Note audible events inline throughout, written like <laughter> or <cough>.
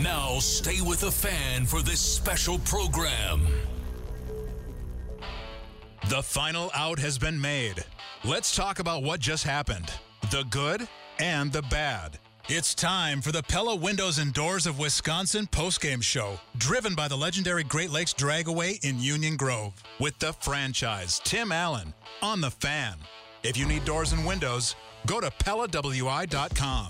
Now stay with the fan for this special program. The final out has been made. Let's talk about what just happened the good and the bad. It's time for the Pella Windows and Doors of Wisconsin postgame show, driven by the legendary Great Lakes Dragaway in Union Grove, with the franchise, Tim Allen, on the fan. If you need doors and windows, go to PellaWI.com.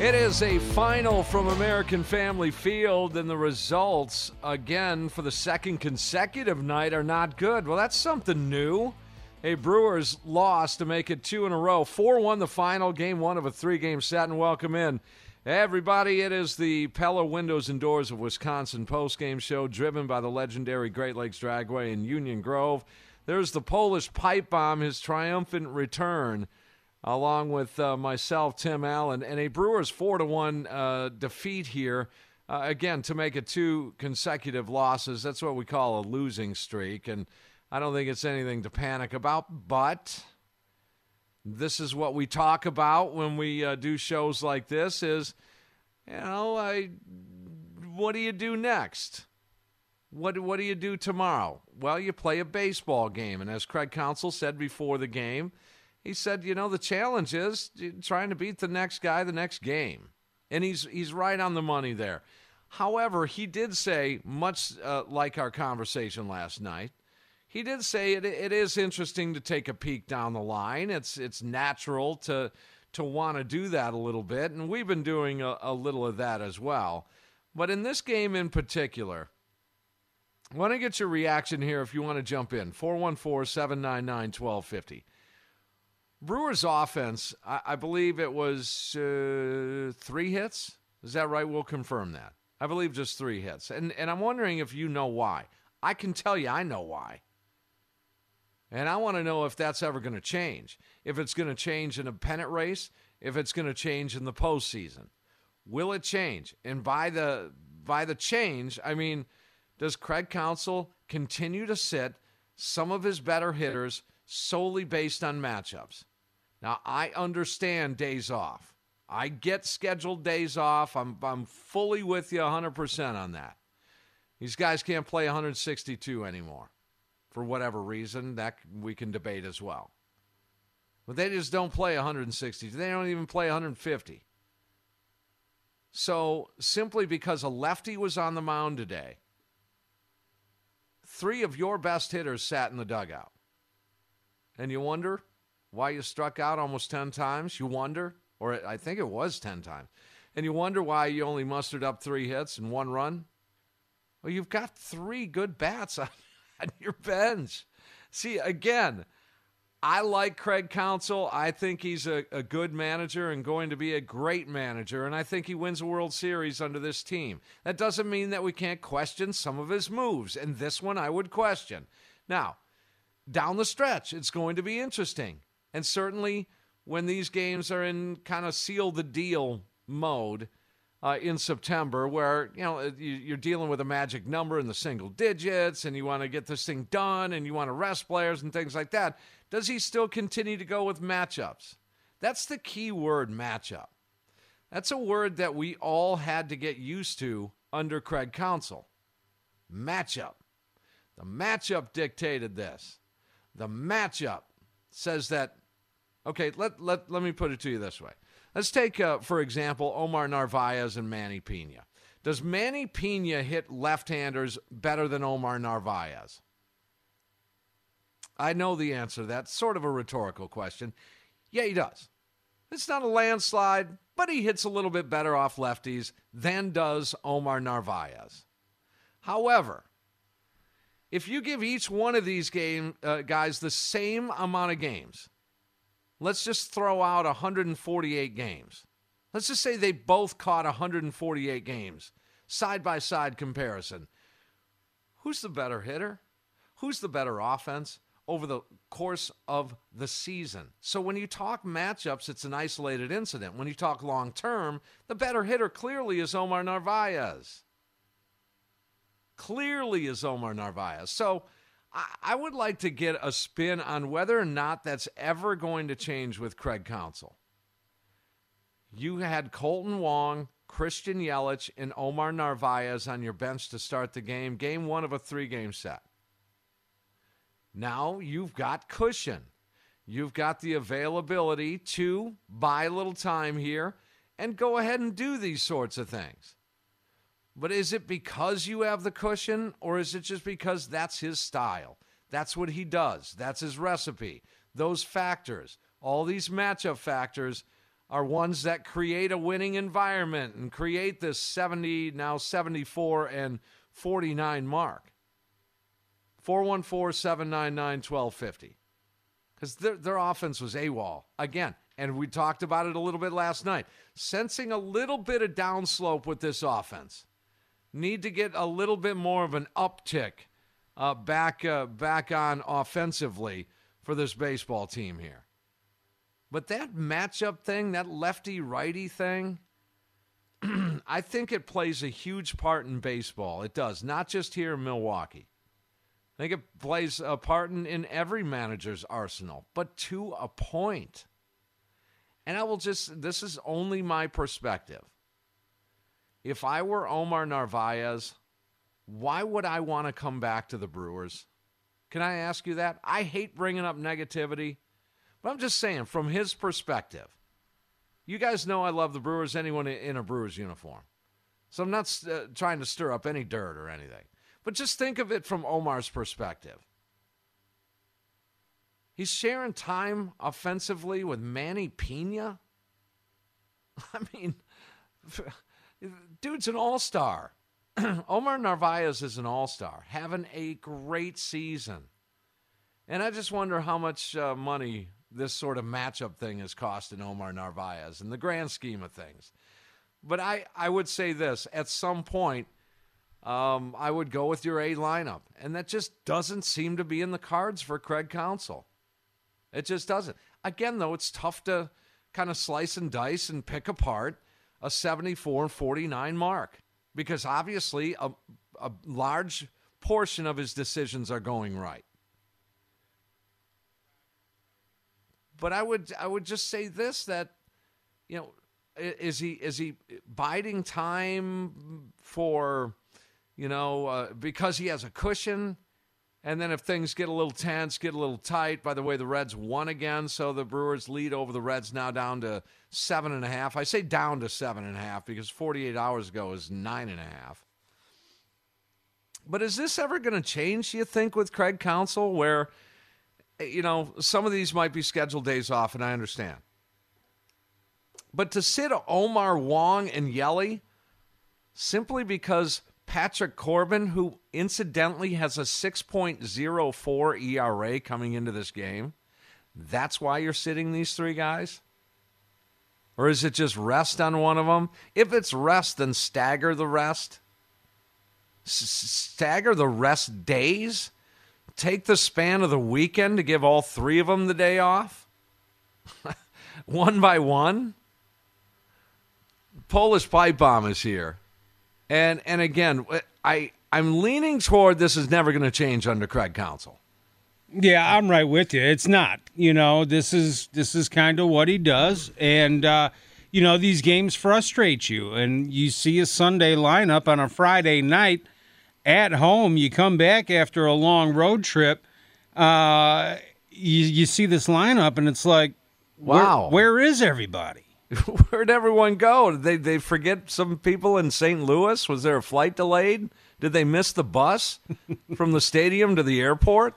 It is a final from American Family Field, and the results, again, for the second consecutive night are not good. Well, that's something new. A Brewers loss to make it two in a row. 4 1 the final, game one of a three game set, and welcome in. Everybody, it is the Pella Windows and Doors of Wisconsin post-game show driven by the legendary Great Lakes Dragway in Union Grove. There's the Polish pipe bomb, his triumphant return along with uh, myself, Tim Allen, and a Brewers four to one uh, defeat here. Uh, again, to make it two consecutive losses, that's what we call a losing streak, and I don't think it's anything to panic about. But this is what we talk about when we uh, do shows like this: is you know, I what do you do next? What what do you do tomorrow? Well, you play a baseball game, and as Craig Counsell said before the game he said, you know, the challenge is trying to beat the next guy the next game. And he's he's right on the money there. However, he did say, much uh, like our conversation last night, he did say it, it is interesting to take a peek down the line. It's it's natural to to want to do that a little bit, and we've been doing a, a little of that as well. But in this game in particular, I want to get your reaction here if you want to jump in. 414 799 1250. Brewers offense, I, I believe it was uh, three hits. Is that right? We'll confirm that. I believe just three hits. And, and I'm wondering if you know why. I can tell you I know why. And I want to know if that's ever going to change. If it's going to change in a pennant race, if it's going to change in the postseason. Will it change? And by the by the change, I mean, does Craig Counsell continue to sit some of his better hitters solely based on matchups? Now, I understand days off. I get scheduled days off. I'm, I'm fully with you 100% on that. These guys can't play 162 anymore for whatever reason. That we can debate as well. But they just don't play 160. They don't even play 150. So, simply because a lefty was on the mound today, three of your best hitters sat in the dugout. And you wonder, why you struck out almost 10 times. You wonder, or I think it was 10 times. And you wonder why you only mustered up three hits and one run. Well, you've got three good bats <laughs> on, on your bench. See, again, I like Craig Counsell. I think he's a, a good manager and going to be a great manager. And I think he wins a World Series under this team. That doesn't mean that we can't question some of his moves. And this one I would question. Now, down the stretch, it's going to be interesting. And certainly when these games are in kind of seal the deal mode uh, in September, where you know you're dealing with a magic number in the single digits, and you want to get this thing done, and you want to rest players and things like that. Does he still continue to go with matchups? That's the key word, matchup. That's a word that we all had to get used to under Craig Counsell. Matchup. The matchup dictated this. The matchup says that, okay, let, let, let me put it to you this way. Let's take, uh, for example, Omar Narvaez and Manny Piña. Does Manny Piña hit left handers better than Omar Narvaez? I know the answer. That's sort of a rhetorical question. Yeah, he does. It's not a landslide, but he hits a little bit better off lefties than does Omar Narvaez. However, if you give each one of these game uh, guys the same amount of games, let's just throw out 148 games. Let's just say they both caught 148 games, side by side comparison. Who's the better hitter? Who's the better offense? over the course of the season. So when you talk matchups, it's an isolated incident. When you talk long term, the better hitter clearly is Omar Narvaez. Clearly is Omar Narvaez. So I, would like to get a spin on whether or not that's ever going to change with Craig Counsell. You had Kolten Wong, Christian Yelich, and Omar Narvaez on your bench to start the game, game one of a three game set. Now you've got cushion. You've got the availability to buy a little time here and go ahead and do these sorts of things. But is it because you have the cushion or is it just because that's his style? That's what he does. That's his recipe. Those factors, all these matchup factors, are ones that create a winning environment and create this 70, now 74 and 49 mark. 414 799 1250. Because their, their offense was AWOL again. And we talked about it a little bit last night. Sensing a little bit of downslope with this offense. Need to get a little bit more of an uptick uh, back, uh, back on offensively for this baseball team here. But that matchup thing, that lefty righty thing, <clears throat> I think it plays a huge part in baseball. It does, not just here in Milwaukee. I think it plays a part in, in every manager's arsenal, but to a point. And I will just, this is only my perspective. If I were Omar Narvaez, why would I want to come back to the Brewers? Can I ask you that? I hate bringing up negativity, but I'm just saying, from his perspective, you guys know I love the Brewers, anyone in a Brewers uniform. So I'm not uh, trying to stir up any dirt or anything. But just think of it from Omar's perspective. He's sharing time offensively with Manny Piña. <laughs> I mean, <laughs> dude's an all star. <clears throat> Omar Narvaez is an all star, having a great season. And I just wonder how much uh, money this sort of matchup thing has cost in Omar Narvaez in the grand scheme of things. But I, I would say this at some point, um, I would go with your A lineup. And that just doesn't seem to be in the cards for Craig Counsell. It just doesn't. Again, though, it's tough to kind of slice and dice and pick apart a 74 and 49 mark because obviously a, a large portion of his decisions are going right. But I would I would just say this that you know is he is he biding time for you know, uh, because he has a cushion. And then if things get a little tense, get a little tight, by the way, the Reds won again. So the Brewers lead over the Reds now down to seven and a half. I say down to seven and a half because 48 hours ago was nine and a half. But is this ever going to change, Do you think, with Craig Counsell, where, you know, some of these might be scheduled days off, and I understand. But to sit Omar Wong and Yelly simply because Patrick Corbin, who incidentally has a 6.04 ERA coming into this game. That's why you're sitting these three guys? Or is it just rest on one of them? If it's rest, then stagger the rest. Stagger the rest days. Take the span of the weekend to give all three of them the day off. <laughs> one by one. Polish pipe bomb is here. And and again, I I'm leaning toward this is never going to change under Craig Counsell. Yeah, I'm right with you. It's not. You know, this is this is kind of what he does, and uh, you know these games frustrate you, and you see a Sunday lineup on a Friday night, at home. You come back after a long road trip. Uh, you you see this lineup, and it's like, where- Wow. where is everybody? <laughs> Where'd everyone go? Did they they forget some people in St. Louis? Was there a flight delayed? Did they miss the bus <laughs> from the stadium to the airport?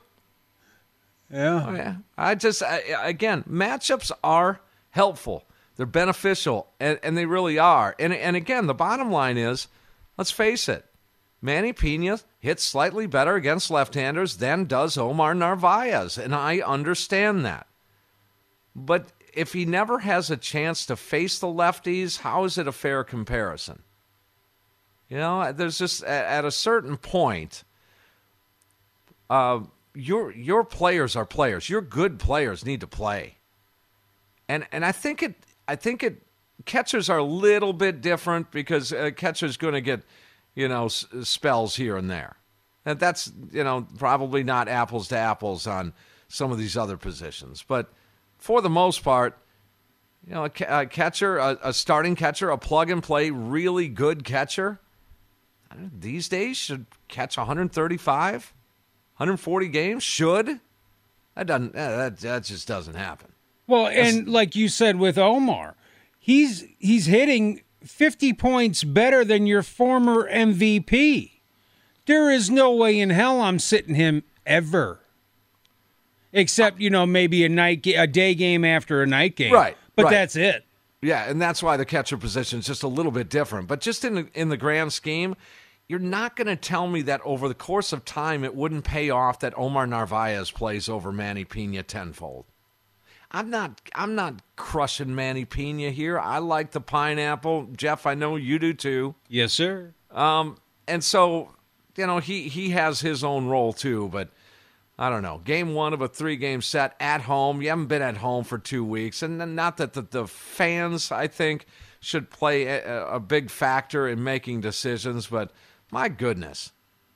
Yeah. Oh, yeah. I just I, again, matchups are helpful. They're beneficial, and, and they really are. And and again, the bottom line is, let's face it, Manny Piña hits slightly better against left-handers than does Omar Narvaez, and I understand that. But if he never has a chance to face the lefties, how is it a fair comparison? You know, there's just at, a certain point, uh, your your players are players. Your good players need to play. And and I think it I think it catchers are a little bit different because a catcher's going to get you know s- spells here and there. And that's you know probably not apples to apples on some of these other positions, but for the most part, you know, a, ca- a catcher, a, a starting catcher, a plug and play, really good catcher, I don't know, these days should catch 135, 140 games. Should that doesn't that that just doesn't happen. Well, and like you said with Omar, he's he's hitting 50 points better than your former MVP. There is no way in hell I'm sitting him ever. Except, you know, maybe a night a day game after a night game. Right, But right. that's it. Yeah, and that's why the catcher position is just a little bit different. But just in the, in the grand scheme, you're not going to tell me that over the course of time it wouldn't pay off that Omar Narvaez plays over Manny Piña tenfold. I'm not I'm not crushing Manny Piña here. I like the pineapple. Jeff, I know you do too. Yes, sir. Um, and so, you know, he he has his own role too, but I don't know. Game one of a three game set at home. You haven't been at home for two weeks. And not that the, the fans, I think, should play a, a big factor in making decisions, but my goodness.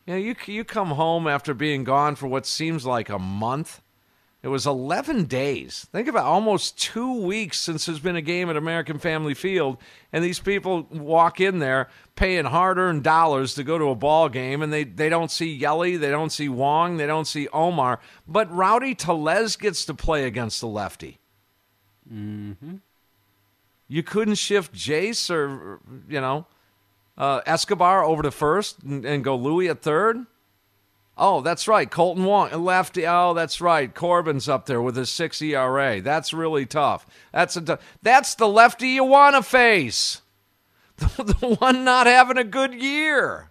You know, you, you come home after being gone for what seems like a month. It was 11 days. Think about almost two weeks since there's been a game at American Family Field, and these people walk in there paying hard-earned dollars to go to a ball game, and they, they don't see Yelly, they don't see Wong, they don't see Omar, but Rowdy Tellez gets to play against the lefty. Mm-hmm. You couldn't shift Jace or, you know, uh, Escobar over to first and, and go Louis at third. Oh, that's right. Kolten Wong, lefty. Oh, that's right. Corbin's up there with his six ERA. That's really tough. That's a. T- that's the lefty you want to face. <laughs> The, the one not having a good year.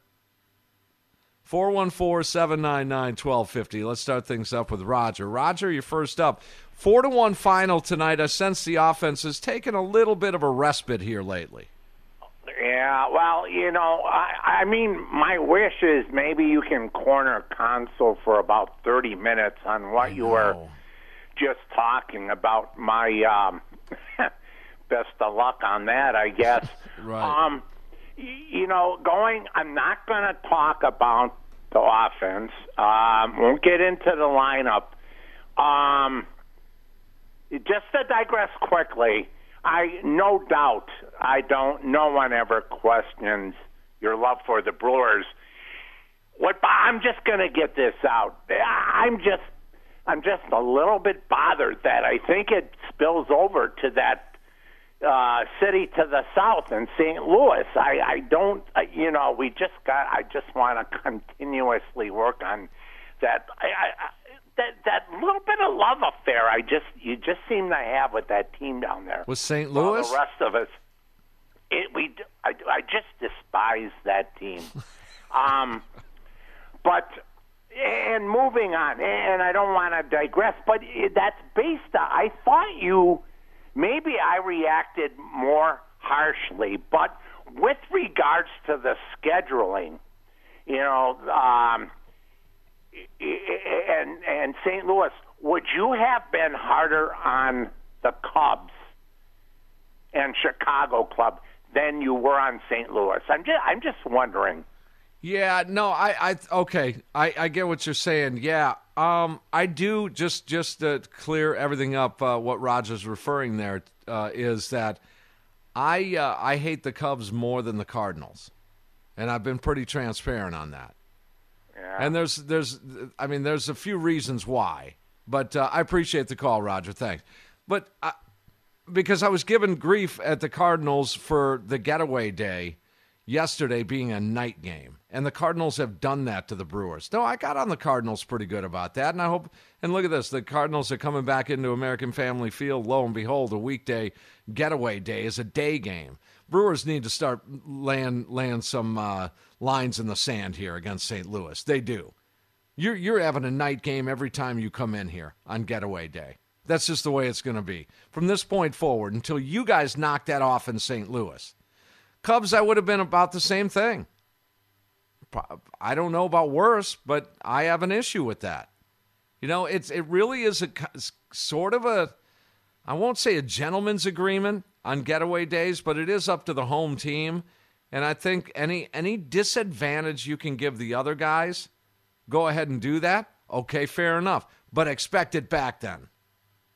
414-799-1250. Let's start things up with Roger. Roger, you're first up. Four to one final tonight. I sense the offense has taken a little bit of a respite here lately. Yeah, well, you know, I, I mean, my wish is maybe you can corner Counsell for about 30 minutes on what you were just talking about. My um, <laughs> best of luck on that, I guess. <laughs> Right. Um, y- you know, going, I'm not going to talk about the offense. Um, won't get into the lineup. Um, just to digress quickly, I no doubt I don't. No one ever questions your love for the Brewers. What I'm just going to get this out. I'm just I'm just a little bit bothered that I think it spills over to that uh, city to the south in St. Louis. I I don't. uh, You know, we just got. I just want to continuously work on that. I, I, I that that little bit of love affair I just you just seem to have with that team down there. With St. Louis? the rest of us, it, we I, I just despise that team. <laughs> um, but and moving on, and I don't want to digress, but that's based on. I thought you maybe I reacted more harshly, but with regards to the scheduling, you know. Um, and and St. Louis, would you have been harder on the Cubs and Chicago club than you were on St. Louis? I'm just I'm just wondering. Yeah, no, I, I, okay, I, I get what you're saying. Yeah, um, I do just, just to clear everything up. Uh, what Roger's referring there uh, is that I, uh, I hate the Cubs more than the Cardinals, and I've been pretty transparent on that. Yeah. And there's there's I mean there's a few reasons why, but uh, I appreciate the call, Roger. Thanks. But I, because I was given grief at the Cardinals for the getaway day yesterday being a night game, and the Cardinals have done that to the Brewers. No, I got on the Cardinals pretty good about that, and I hope. And look at this: the Cardinals are coming back into American Family Field. Lo and behold, a weekday getaway day is a day game. Brewers need to start laying laying some uh, lines in the sand here against St. Louis. They do. You're you're having a night game every time you come in here on getaway day. That's just the way it's going to be from this point forward until you guys knock that off in St. Louis. Cubs, I would have been about the same thing. I don't know about worse, but I have an issue with that. You know, it's it really is a sort of a I won't say a gentleman's agreement on getaway days, but it is up to the home team. And I think any any disadvantage you can give the other guys, go ahead and do that. Okay, fair enough. But expect it back then.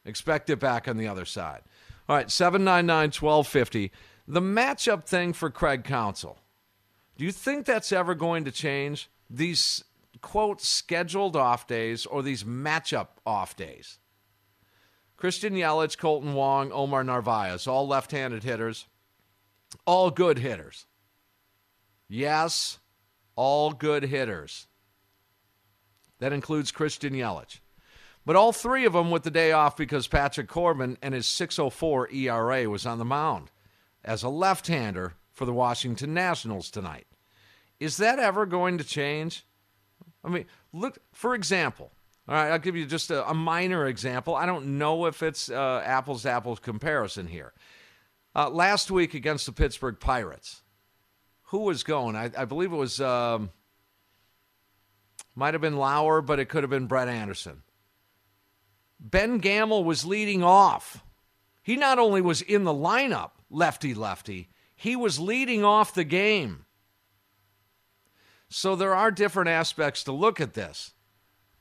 Expect it back on the other side. All right, 799 1250. The matchup thing for Craig Counsell. Do you think that's ever going to change? These, quote, scheduled off days or these matchup off days? Christian Yelich, Kolten Wong, Omar Narvaez, all left handed hitters, all good hitters. Yes, all good hitters. That includes Christian Yelich. But all three of them with the day off because Patrick Corbin and his 604 ERA was on the mound as a left hander for the Washington Nationals tonight. Is that ever going to change? I mean, look, for example, all right, I'll give you just a, a minor example. I don't know if it's uh, apples to apples comparison here. Uh, last week against the Pittsburgh Pirates, who was going? I, I believe it was, um, might have been Lauer, but it could have been Brett Anderson. Ben Gamel was leading off. He not only was in the lineup, lefty lefty, he was leading off the game. So there are different aspects to look at this.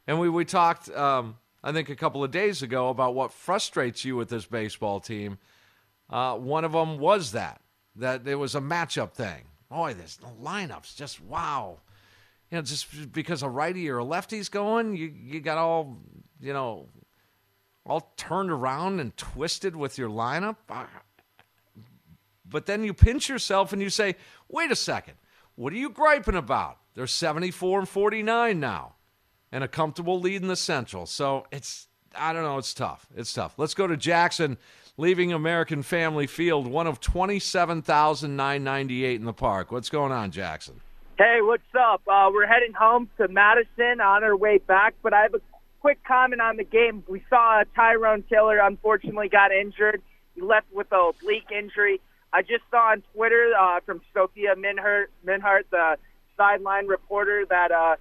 And we, we talked, um, I think, a couple of days ago about what frustrates you with this baseball team. Uh, one of them was that, that it was a matchup thing. Boy, this lineups just wow. You know, just because a righty or a lefty's going, you, you got all, you know, all turned around and twisted with your lineup. But then you pinch yourself and you say, wait a second, what are you griping about? They're 74 and 49 now and a comfortable lead in the Central. So it's, I don't know, it's tough. It's tough. Let's go to Jackson, leaving American Family Field, one of 27,998 in the park. What's going on, Jackson? Hey, what's up? Uh, we're heading home to Madison on our way back, but I have a quick comment on the game. We saw Tyrone Taylor unfortunately got injured. He left with a oblique injury. I just saw on Twitter uh, from Sophia Minnaert, Minnaert, the sideline reporter, that uh,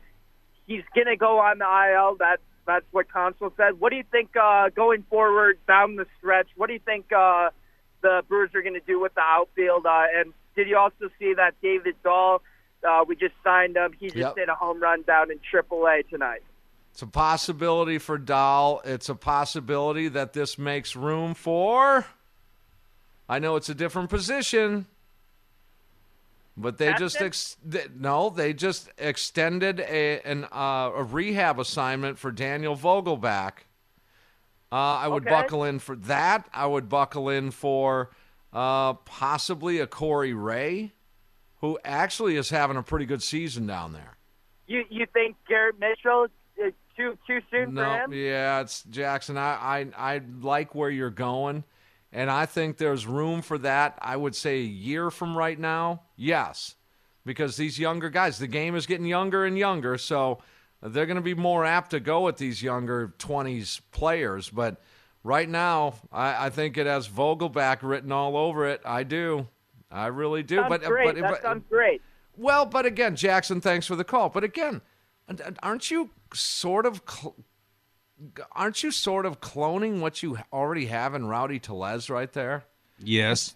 he's going to go on the IL. That that's what Counsell said. What do you think uh, going forward down the stretch? What do you think uh, the Brewers are going to do with the outfield? Uh, and did you also see that David Dahl? Uh, we just signed him. He just Yep. hit a home run down in AAA tonight. It's a possibility for Dahl. It's a possibility that this makes room for. I know it's a different position, but they just ex- th- no, they just extended a an uh, a rehab assignment for Daniel Vogelbach. Uh, I would Okay. buckle in for that. I would buckle in for uh, possibly a Corey Ray, who actually is having a pretty good season down there. You you think Garrett Mitchell is too too soon No, for him? yeah, it's Jackson. I, I I like where you're going, and I think there's room for that. I would say a year from right now, yes, because these younger guys, the game is getting younger and younger, so they're going to be more apt to go with these younger 20s players. But right now, I, I think it has Vogelbach written all over it. I do, I really do. Sounds but uh, great. but, that but sounds great. well, but again, Jackson, thanks for the call. But again, aren't you sort of cl- aren't you sort of cloning what you already have in Rowdy Tellez right there? Yes.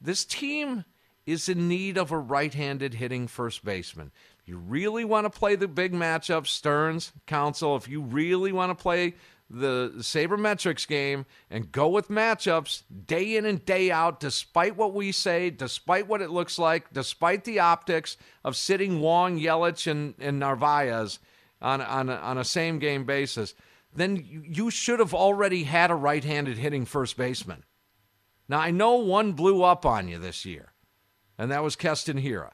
This team is in need of a right-handed hitting first baseman. If you really want to play the big matchup, Stearns, Counsell, if you really want to play the sabermetrics game and go with matchups day in and day out, despite what we say, despite what it looks like, despite the optics of sitting Wong, Yelich, and, and Narvaez on, on, a, on a same game basis, then you should have already had a right handed hitting first baseman. Now, I know one blew up on you this year, and that was Keston Hiura.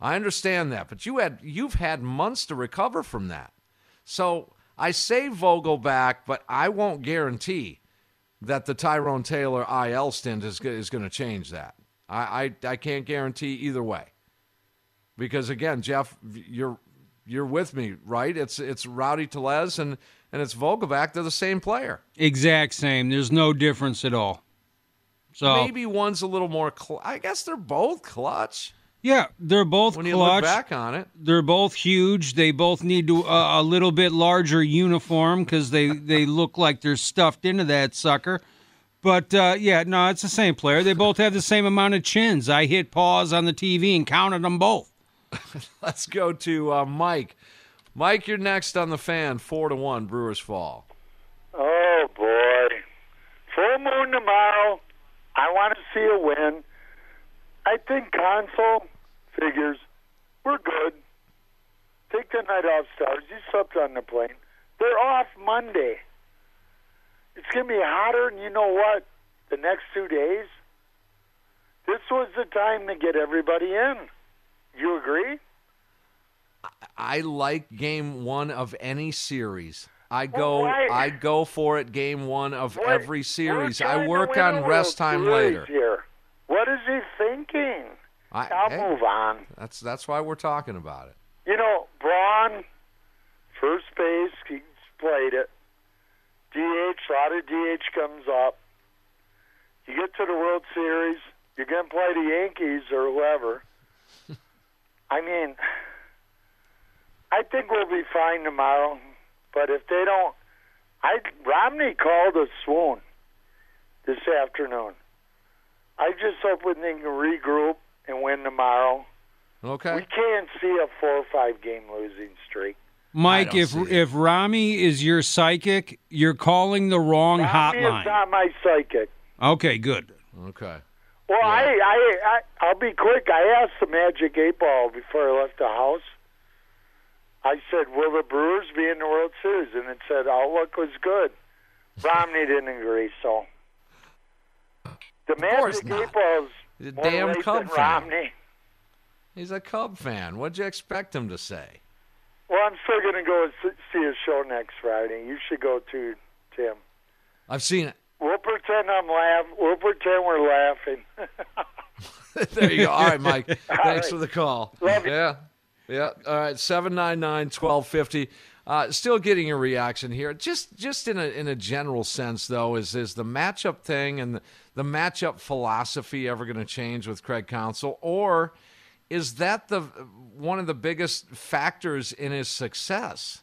I understand that, but you had you've had months to recover from that. So I say Vogelbach, but I won't guarantee that the Tyrone Taylor IL stint is, is going to change that. I, I, I can't guarantee either way. Because again, Jeff, you're you're with me, right? It's it's Rowdy Tellez and and it's Vogelbach. They're the same player. Exact same. There's no difference at all. So maybe one's a little more. Cl- I guess they're both clutch. Yeah, they're both when clutch. you look back on it. They're both huge. They both need to uh, a little bit larger uniform because they they look like they're stuffed into that sucker. But uh, yeah, no, it's the same player. They both have the same amount of chins. I hit pause on the TV and counted them both. <laughs> Let's go to uh, Mike. Mike, you're next on the fan. Four to one, Brewers fall. Oh boy, full moon tomorrow. I want to see a win. I think Counsell figures we're good. Take the night off, stars. You slept on the plane. They're off Monday. It's to be hotter, and you know what? The next two days, this was the time to get everybody in. You agree? I like game one of any series. I go why- I go for it game one of What- every series. I work on rest time later. Here. What is he thinking? I, I'll hey, move on. That's that's why we're talking about it. You know, Braun, first base, he's played it. DH, a lot of DH comes up. You get to the World Series, you're going to play the Yankees or whoever. <laughs> I mean, I think we'll be fine tomorrow. But if they don't, I Romney called a swoon this afternoon. I just hope we can regroup and win tomorrow. Okay. We can't see a four or five game losing streak. Mike, if if Rami is your psychic, you're calling the wrong Romney hotline. is not my psychic. okay, good. Okay. Well, I, I, I, I'll be quick. I asked the Magic Eight Ball before I left the house. I said, "Will the Brewers be in the World Series?" And it said outlook was good. Romney didn't agree, so the Magic. Eight He's a damn Cub fan. Romney. He's a Cub fan. What'd you expect him to say? Well, I'm still going to go see his show next Friday. You should go too, Tim. I've seen it. We'll pretend I'm laugh. We'll pretend we're laughing. <laughs> <laughs> there you go. All right, Mike. <laughs> Thanks right. for the call. Love you. Yeah. All right. 799 1250. Uh, still getting a reaction here. Just just in a in a general sense, though, is is the matchup thing and the, the matchup philosophy ever going to change with Craig Counsell, or is that the one of the biggest factors in his success?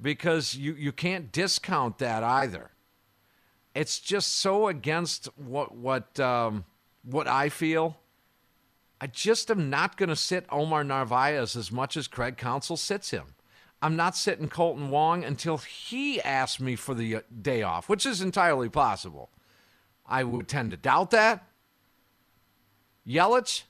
Because you you can't discount that either. It's just so against what what um, what I feel. I just am not going to sit Omar Narvaez as much as Craig Counsell sits him. I'm not sitting Kolten Wong until he asks me for the uh, day off, which is entirely possible. I would tend to doubt that. Yelich,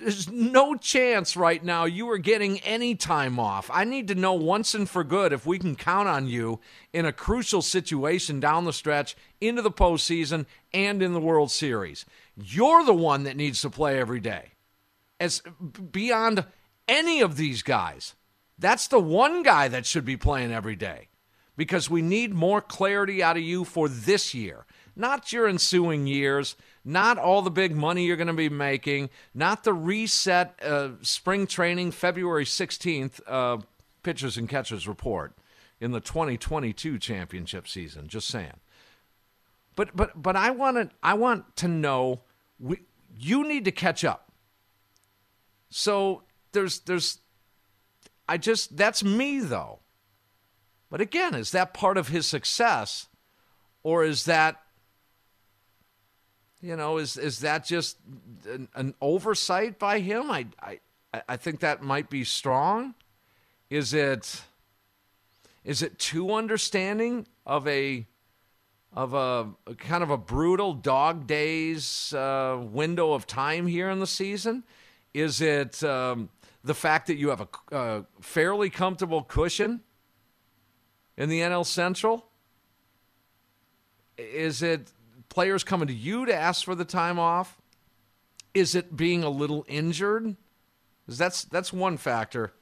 there's no chance right now you are getting any time off. I need to know once and for good if we can count on you in a crucial situation down the stretch into the postseason and in the World Series. You're the one that needs to play every day. As beyond any of these guys, that's the one guy that should be playing every day because we need more clarity out of you for this year, not your ensuing years, not all the big money you're going to be making, not the reset uh, spring training February 16th uh, pitchers and catchers report in the 2022 championship season. Just saying. But but but I want to I want to know we, you need to catch up. So there's there's I just that's me though. But again, is that part of his success or is that you know, is is that just an, an oversight by him? I, I I think that might be strong. Is it Is it too understanding of a of a, kind of a brutal dog days uh, window of time here in the season? Is it um, the fact that you have a, a fairly comfortable cushion in the NL Central? Is it players coming to you to ask for the time off? Is it being a little injured? that's that's one factor.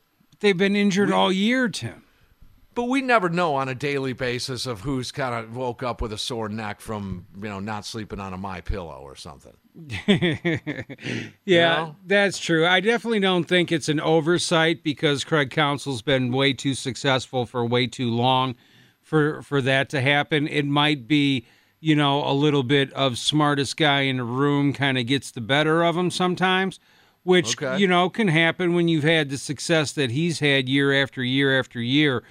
They've been injured all year, Tim. But we never know on a daily basis of who's kind of woke up with a sore neck from you know not sleeping on a my pillow or something. <laughs> Yeah, know? that's true. I definitely don't think it's an oversight because Craig Counsell's been way too successful for way too long for for that to happen. It might be, you know, a little bit of smartest guy in the room kind of gets the better of him sometimes, which Okay. you know can happen when you've had the success that he's had year after year after year.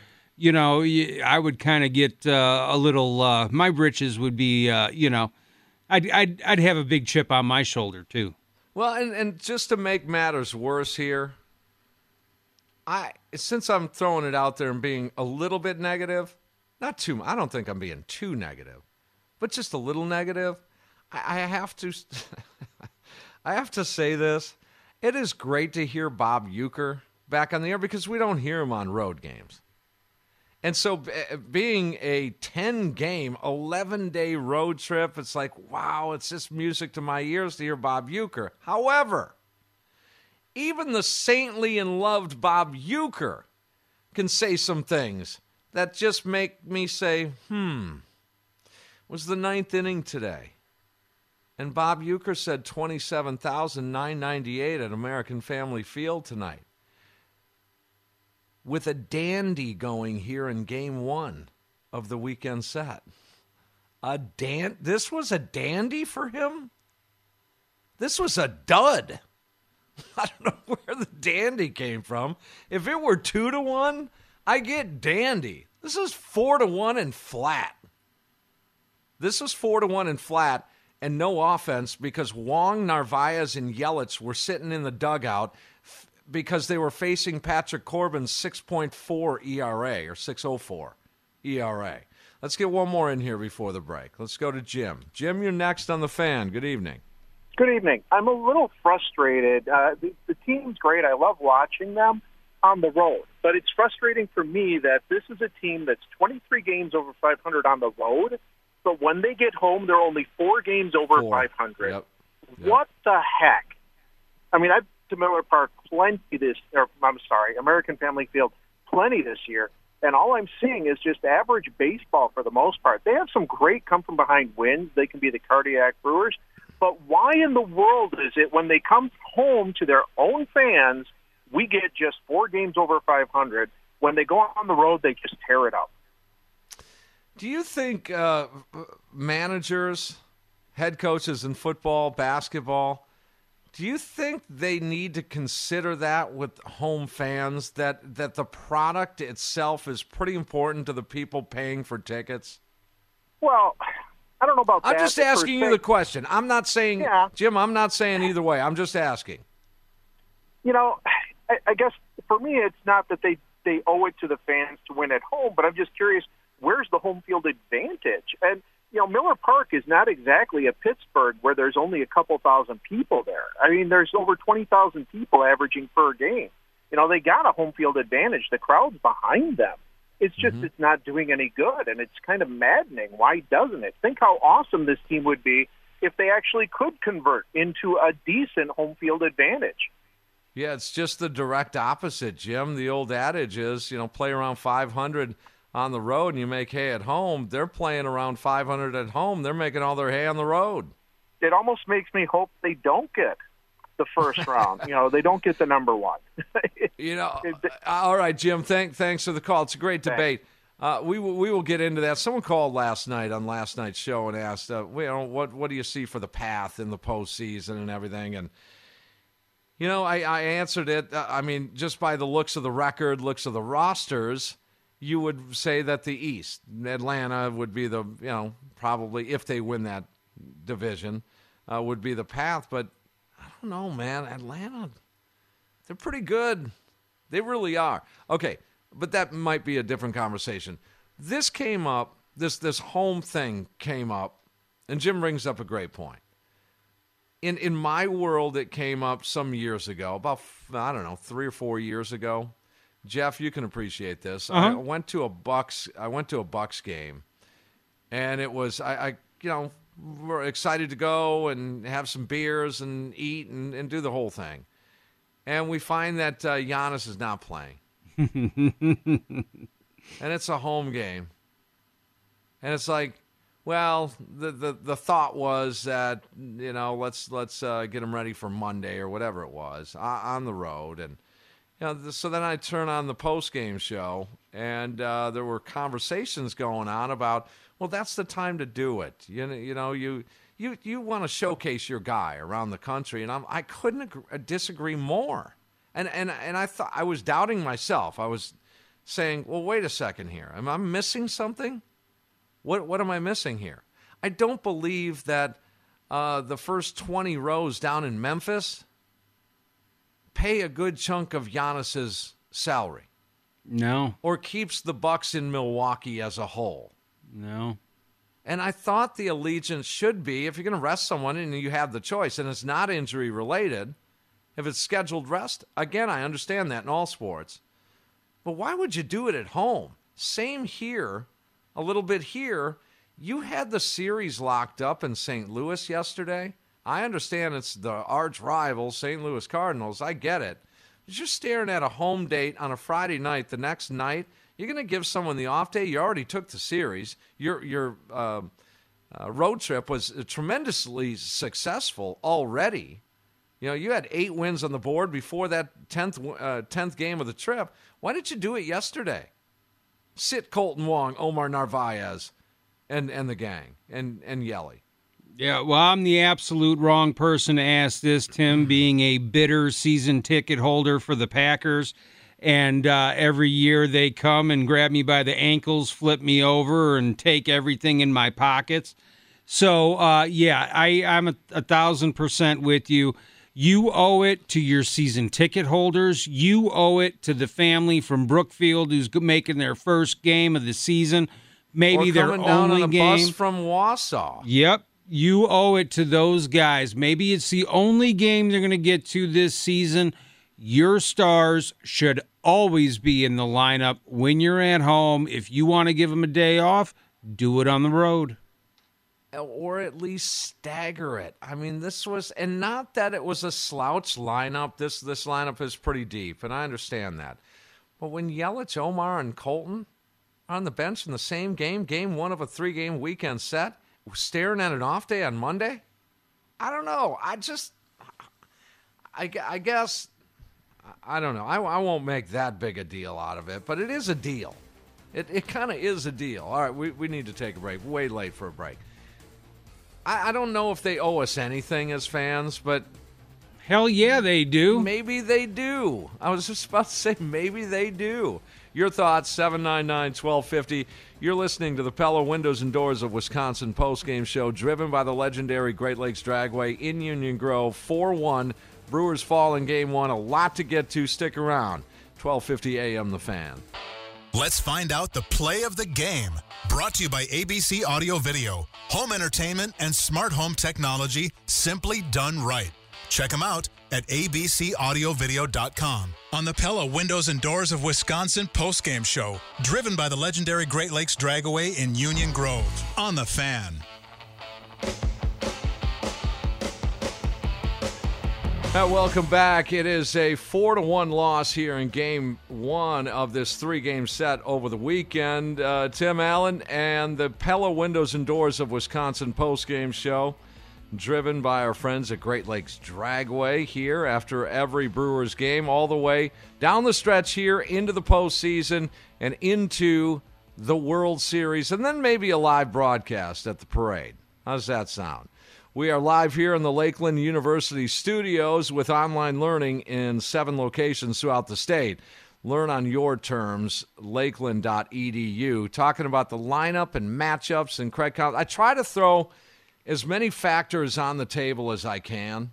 You know, I would kind of get uh, a little. Uh, my britches would be, uh, you know, I'd, I'd I'd have a big chip on my shoulder too. Well, and, and just to make matters worse here, I since I'm throwing it out there and being a little bit negative, not too. I don't think I'm being too negative, but just a little negative. I, I have to, <laughs> I have to say this. It is great to hear Bob Uecker back on the air because we don't hear him on road games. And so, b- being a 10 game, 11 day road trip, it's like, wow, it's just music to my ears to hear Bob Uecker. However, even the saintly and loved Bob Uecker can say some things that just make me say, hmm, was the ninth inning today? And Bob Uecker said 27,998 at American Family Field tonight with a dandy going here in game one of the weekend set. A dan this was a dandy for him? This was a dud. <laughs> I don't know <laughs> where the dandy came from. If it were two to one, I get dandy. This is four to one and flat. This was four to one and flat, and no offense because Wong, Narvaez, and Yelich were sitting in the dugout because they were facing Patrick Corbin's 6.4 ERA or 604 ERA. Let's get one more in here before the break. Let's go to Jim. Jim, you're next on the fan. Good evening. Good evening. I'm a little frustrated. Uh, the, the team's great. I love watching them on the road, but it's frustrating for me that this is a team that's 23 games over 500 on the road, but when they get home, they're only four games over Four. 500. Yep. What the heck? I mean, I've to Miller Park plenty this, or I'm sorry, American Family Field plenty this year, and all I'm seeing is just average baseball for the most part. They have some great come from behind wins. They can be the cardiac brewers, but why in the world is it when they come home to their own fans, we get just four games over 500? When they go on the road, they just tear it up. Do you think uh, managers, head coaches in football, basketball, do you think they need to consider that with home fans that that the product itself is pretty important to the people paying for tickets? Well, I don't know about that. I'm just asking you the question. I'm not saying Yeah. Jim, I'm not saying either way. I'm just asking. you know, I, I guess for me, it's not that they they owe it to the fans to win at home, but I'm just curious, where's the home field advantage? And you know, Miller Park is not exactly a Pittsburgh where there's only a couple thousand people there. I mean, there's over twenty thousand people averaging per game. You know, they got a home field advantage. The crowd's behind them. It's just mm-hmm. it's not doing any good, and it's kind of maddening. Why doesn't it? Think how awesome this team would be if they actually could convert into a decent home field advantage. Yeah, it's just the direct opposite, Jim. The old adage is, you know, play around 500 on the road and you make hay at home. They're playing around 500 at home. They're making all their hay on the road. it almost makes me hope they don't get the first round. You know, they don't get the number one. <laughs> You know, uh, all right, Jim. Thank, thanks for the call. It's a great debate. Uh, we will we will get into that. Someone called last night on last night's show and asked, uh, you know, what what do you see for the path in the postseason and everything? And you know, I, I answered it. Uh, I mean, just by the looks of the record, looks of the rosters, you would say that the East, Atlanta, would be the you know probably if they win that division, uh, would be the path. But I don't know, man. Atlanta, they're pretty good. They really are. Okay, but that might be a different conversation. This came up, this this home thing came up, and Jim brings up a great point. In in my world, it came up some years ago, about I don't know, three or four years ago. Jeff, you can appreciate this. I Uh-huh. went to a Bucks. I went to a Bucks game, and it was I, I you know we're excited to go and have some beers and eat and, and do the whole thing. And we find that uh, Giannis is not playing, <laughs> and it's a home game. And it's like, well, the the, the thought was that you know let's let's uh, get him ready for Monday or whatever it was uh, on the road and. Know, so then I turn on the post game show, and uh, there were conversations going on about, well, that's the time to do it. You know, you know, you you you want to showcase your guy around the country, and I'm, I couldn't agree, uh, disagree more. And and and I thought I was doubting myself. I was saying, well, wait a second here. Am I missing something? What what am I missing here? I don't believe that uh, the first 20 rows down in Memphis pay a good chunk of Giannis's salary No, or keeps the Bucks in Milwaukee as a whole. no. And I thought the allegiance should be if you're going to rest someone and you have the choice and it's not injury related, if it's scheduled rest, again, I understand that in all sports. But why would you do it at home? Same here, a little bit here. You had the series locked up in St. Louis yesterday. I understand it's the arch rival, St. Louis Cardinals. I get it. But you're staring at a home date on a Friday night. The next night, you're going to give someone the off day. You already took the series. Your your uh, uh, road trip was tremendously successful already. You know, you had eight wins on the board before that tenth uh, tenth game of the trip. Why didn't you do it yesterday? Sit Kolten Wong, Omar Narvaez, and and the gang, and and Yelly. Yeah, well, I'm the absolute wrong person to ask this, Tim, being a bitter season ticket holder for the Packers. And uh, every year they come and grab me by the ankles, flip me over, and take everything in my pockets. So, uh, yeah, I, I'm a, a thousand percent with you. You owe it to your season ticket holders. You owe it to the family from Brookfield who's making their first game of the season, maybe or their coming down only on a game. bus from Wausau. Yep. You owe it to those guys. Maybe it's the only game they're going to get to this season. Your stars should always be in the lineup when you're at home. If you want to give them a day off, do it on the road. or at least stagger it. I mean, this was, and not that it was a slouch lineup. This this lineup is pretty deep, and I understand that. But when Yelich, Omar, and Kolten are on the bench in the same game, game one of a three game weekend set, staring at an off day on Monday, I don't know. I just, I, I guess, I don't know. I, I won't make that big a deal out of it, but it is a deal. It, it kind of is a deal. All right, we, we need to take a break. Way late for a break. I, I don't know if they owe us anything as fans, but Hell yeah, they do. maybe they do. I was just about to say maybe they do. Your thoughts, 799 1250. You're listening to the Pella Windows and Doors of Wisconsin postgame show, driven by the legendary Great Lakes Dragway in Union Grove. 4 1. Brewers fall in game one. A lot to get to. Stick around. 1250 AM The Fan. Let's find out the play of the game. Brought to you by ABC Audio Video, home entertainment and smart home technology simply done right. Check them out at abcaudiovideo.com. On the Pella Windows and Doors of Wisconsin postgame show, driven by the legendary Great Lakes Dragway in Union Grove. On the fan. Uh, welcome back. It is a four to one loss here in Game One of this three-game set over the weekend. Uh, Tim Allen and the Pella Windows and Doors of Wisconsin post-game show, driven by our friends at Great Lakes Dragway here after every Brewers game, all the way down the stretch here into the postseason and into the World Series, and then maybe a live broadcast at the parade. How's that sound? We are live here in the Lakeland University studios with online learning in seven locations throughout the state. Learn on your terms, lakeland.edu. Talking about the lineup and matchups and Craig Counsell. I try to throw as many factors on the table as I can.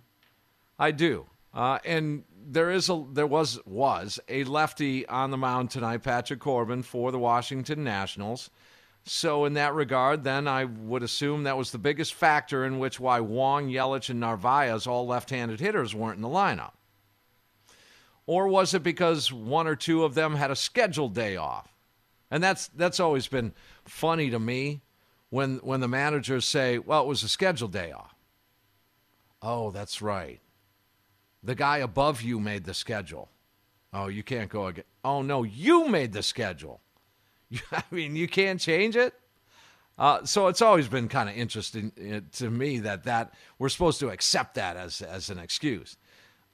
I do. Uh, and there is a there was was a lefty on the mound tonight, Patrick Corbin for the Washington Nationals. So in that regard, then I would assume that was the biggest factor in which why Wong, Yelich, and Narvaez, all left-handed hitters, weren't in the lineup. Or was it because one or two of them had a scheduled day off? And that's that's always been funny to me when when the managers say, "Well, it was a scheduled day off." Oh, that's right. The guy above you made the schedule. Oh, you can't go again. Oh no, you made the schedule. <laughs> I mean, you can't change it. Uh, so it's always been kind of interesting uh, to me that that we're supposed to accept that as as an excuse.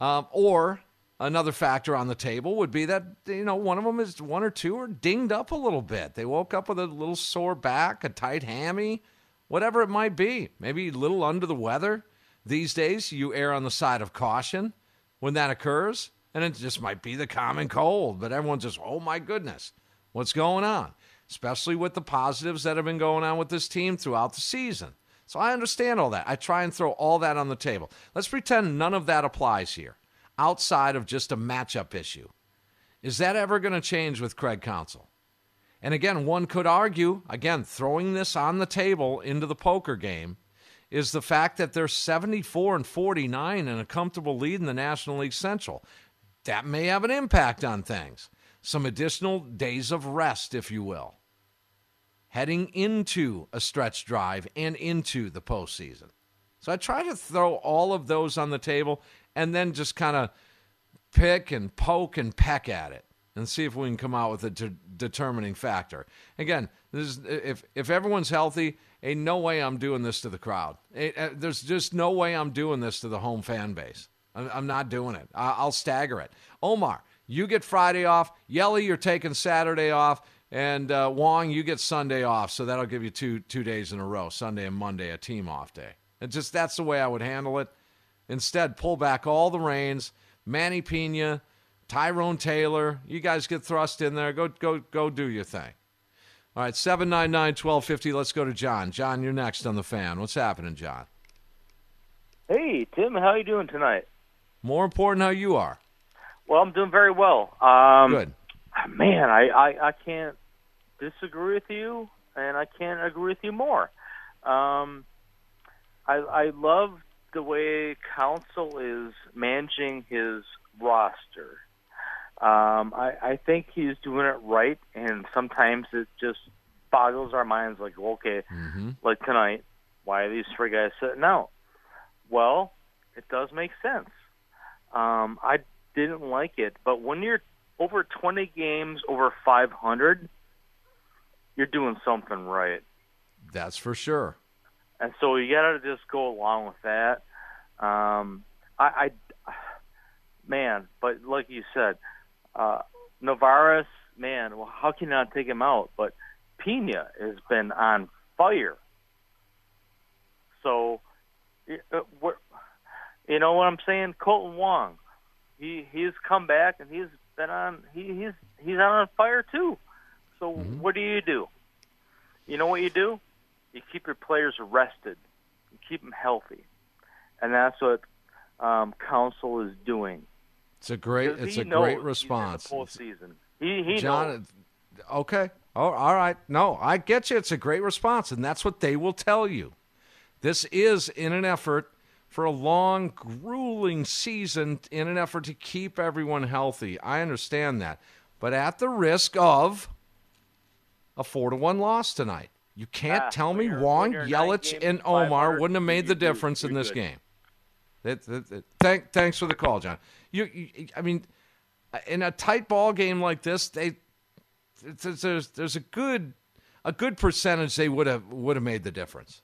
Um, or another factor on the table would be that you know one of them is one or two are dinged up a little bit. They woke up with a little sore back, a tight hammy, whatever it might be. Maybe a little under the weather. These days, you err on the side of caution when that occurs, and it just might be the common cold. But everyone's just, oh my goodness, what's going on? Especially with the positives that have been going on with this team throughout the season. So I understand all that. I try and throw all that on the table. Let's pretend none of that applies here, outside of just a matchup issue. Is that ever going to change with Craig Counsell? And again, one could argue, again, throwing this on the table into the poker game, is the fact that they're 74 and 49 and a comfortable lead in the National League Central. That may have an impact on things. Some additional days of rest, if you will, heading into a stretch drive and into the postseason. So I try to throw all of those on the table and then just kind of pick and poke and peck at it and see if we can come out with a de- determining factor. Again, is, if if everyone's healthy, ain't no way I'm doing this to the crowd. It, uh, there's just no way I'm doing this to the home fan base. I'm, I'm not doing it. I, I'll stagger it. Omar, you get Friday off. Yelly, you're taking Saturday off. And uh, Wong, you get Sunday off. So that'll give you two two days in a row, Sunday and Monday, a team off day. And just that's the way I would handle it. Instead, pull back all the reins. Manny Piña, Tyrone Taylor, you guys get thrust in there. Go go go do your thing. All right, 799 1250. Let's go to John. John, you're next on the fan. What's happening, John? Hey, Tim, how are you doing tonight? More important, how you are. Well, I'm doing very well. Um, Good. Man, I, I, I can't disagree with you, and I can't agree with you more. Um, I, I love the way Counsell is managing his roster. Um, I, I think he's doing it right, and sometimes it just boggles our minds. Like, okay, Mm-hmm. like tonight, why are these three guys sitting out? Well, it does make sense. Um, I didn't like it, but when you're over 20 games over 500, you're doing something right. That's for sure. And so you got to just go along with that. Um, I, I, man, but like you said, uh, Narvaez, man, well, how can you not take him out? But Piña has been on fire. So, uh, you know what I'm saying? Kolten Wong, he he's come back and he's been on. He he's he's on fire too. So what do you do? You know what you do? You keep your players rested. You keep them healthy, and that's what um, Counsell is doing. It's a great. It's a great he's in the response. postseason. He he knows. John, okay. Oh, all right. No, I get you. It's a great response, and that's what they will tell you. This is in an effort for a long, grueling season, in an effort to keep everyone healthy. I understand that, but at the risk of a four to one loss tonight. You can't Ah, tell me Wong, when you're nine Yelich, and and 500, Omar wouldn't have made the difference in this good. game. That, that, that- thank, thanks for the call, John. You, you, I mean, in a tight ball game like this, they there's there's, there's a good a good percentage they would have would have made the difference.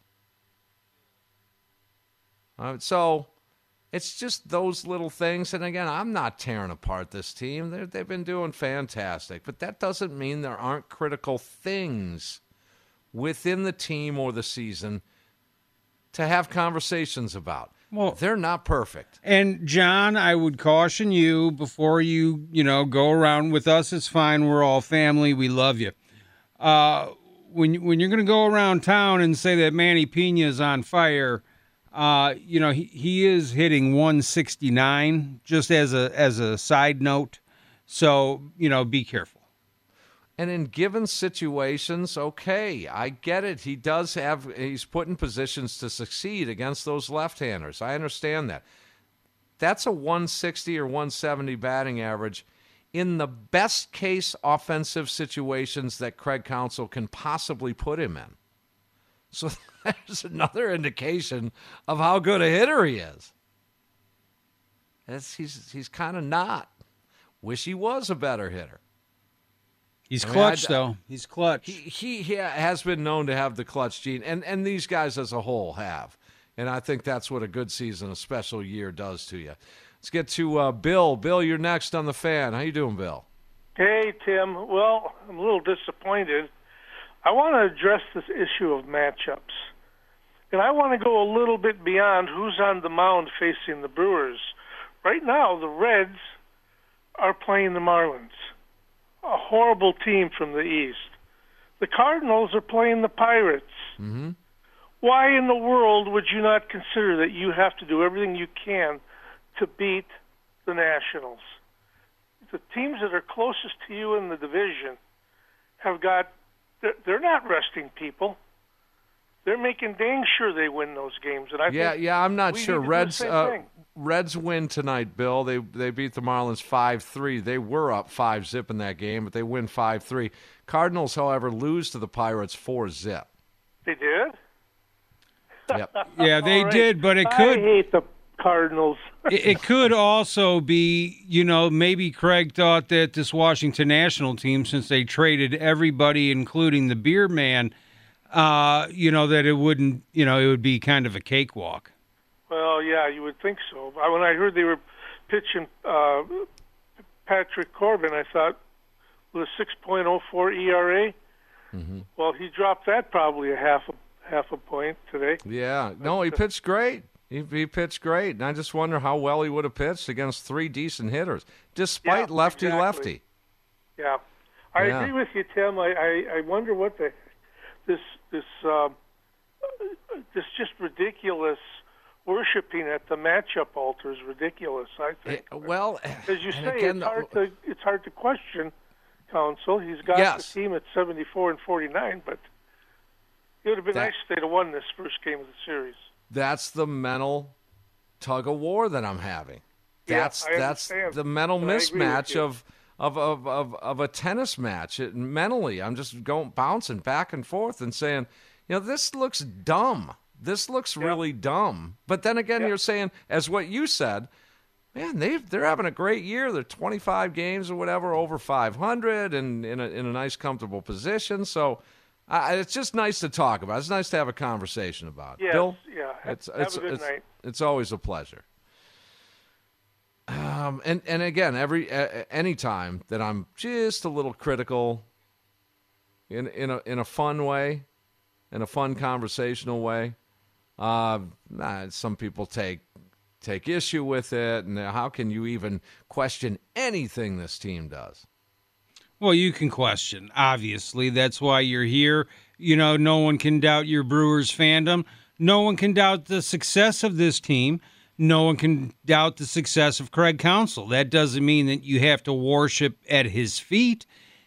Uh, so it's just those little things. And again, I'm not tearing apart this team. They're, they've been doing fantastic, but that doesn't mean there aren't critical things within the team or the season to have conversations about. Well, they're not perfect. And John, I would caution you before you, you know, go around with us. It's fine. We're all family. We love you. Uh, when when you're going to go around town and say that Manny Piña is on fire, Uh, you know, he, he is hitting 169 just as a as a side note. So, you know, be careful. And in given situations, okay, I get it. He does have, he's put in positions to succeed against those left handers. I understand that. That's a 160 or 170 batting average in the best case offensive situations that Craig Counsell can possibly put him in. So <laughs> there's another indication of how good a hitter he is. He's he's kind of not. Wish he was a better hitter. He's I mean, clutch, I- though. He's clutch. He, he he has been known to have the clutch gene, and and these guys as a whole have, and I think that's what a good season, a special year, does to you. Let's get to uh, Bill. Bill, you're next on the fan. How you doing, Bill? Hey, Tim. Well, I'm a little disappointed. I want to address this issue of matchups. And I want to go a little bit beyond who's on the mound facing the Brewers. Right now, the Reds are playing the Marlins, a horrible team from the East. The Cardinals are playing the Pirates. Mm-hmm. Why in the world would you not consider that you have to do everything you can to beat the Nationals? The teams that are closest to you in the division have got, they're, they're not resting people. They're making dang sure they win those games. And I yeah, think yeah. I'm not sure. need to do the Reds uh. Reds win tonight, Bill. They they beat the Marlins five three. They were up five zip in that game, but they win five three. Cardinals, however, lose to the Pirates four zip. They did? Yep. <laughs> Yeah, they All right. did, but it I could hate the Cardinals. <laughs> it, it could also be, you know, maybe Craig thought that this Washington national team, since they traded everybody, including the beer man, uh, you know, that it wouldn't, you know, it would be kind of a cakewalk. Well, yeah, you would think so. I- When I heard they were pitching uh, Patrick Corbin, I thought with a 6.04 ERA. Mm-hmm. Well, he dropped that probably a half a half a point today. Yeah, no, he pitched great. He, he pitched great, and I just wonder how well he would have pitched against three decent hitters, despite Yeah, lefty exactly. lefty. Yeah, I Yeah. agree with you, Tim. I, I I wonder what the this this um, this just ridiculous worshiping at the matchup altar is ridiculous. I think. well, as you say, again, it's hard to it's hard to question Counsell. He's got Yes. the team at 74 and 49, but it would have been That- nice if they'd have won this first game of the series. That's the mental tug of war that I'm having. That's I that's the mental And I agree mismatch you. Of, of of of a tennis match. It, mentally, I'm just going bouncing back and forth and saying, you know, this looks dumb. This looks really dumb. But then again, you're saying, as what you said, man, they they're having a great year. They're 25 games or whatever over 500 and in a in a nice comfortable position. So. I it's just nice to talk about. It's nice to have a conversation about. Yes, Bill, yeah. Have- it's have it's it's, night. it's always a pleasure. Um, and and again, every uh, any time that I'm just a little critical, in in a in a fun way, in a fun conversational way, uh, nah, some people take take issue with it, and how can you even question anything this team does? Well, you can question. Obviously, that's why you're here. You know, no one can doubt your Brewers fandom. No one can doubt the success of this team. No one can doubt the success of Craig Counsell. That doesn't mean that you have to worship at his feet.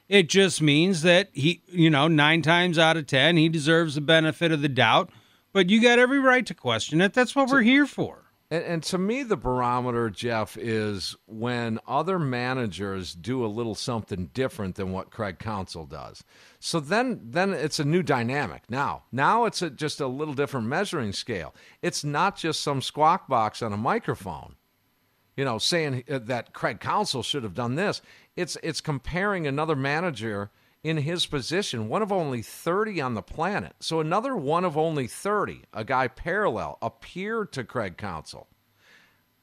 It just means that he, you know, nine times out of ten, he deserves the benefit of the doubt. But you got every right to question it. That's what we're here for. And, and to me, the barometer, Jeff, is when other managers do a little something different than what Craig Counsell does. So then, then it's a new dynamic. Now, now it's a, just a little different measuring scale. It's not just some squawk box on a microphone, you know, saying uh, that Craig Counsell should have done this. It's it's comparing another manager in his position, one of only 30 on the planet. So another one of only 30, a guy parallel, a peer to Craig Counsell,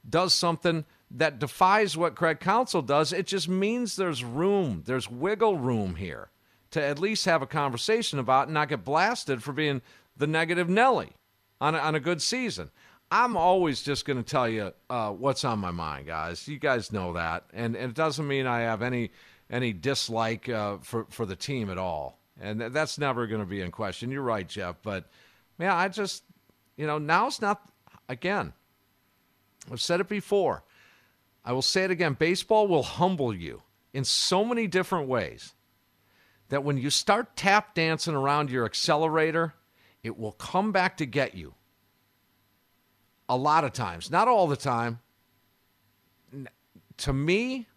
does something that defies what Craig Counsell does. It just means there's room, there's wiggle room here to at least have a conversation about and not get blasted for being the negative Nelly on a, on a good season. I'm always just going to tell you uh, what's on my mind, guys. You guys know that, and, and it doesn't mean I have any any dislike uh, for for the team at all, and th- that's never going to be in question. You're right, Jeff, but man, I just you know now's not again, I've said it before. I will say it again. Baseball will humble you in so many different ways that when you start tap dancing around your accelerator, it will come back to get you. A lot of times, not all the time. To me,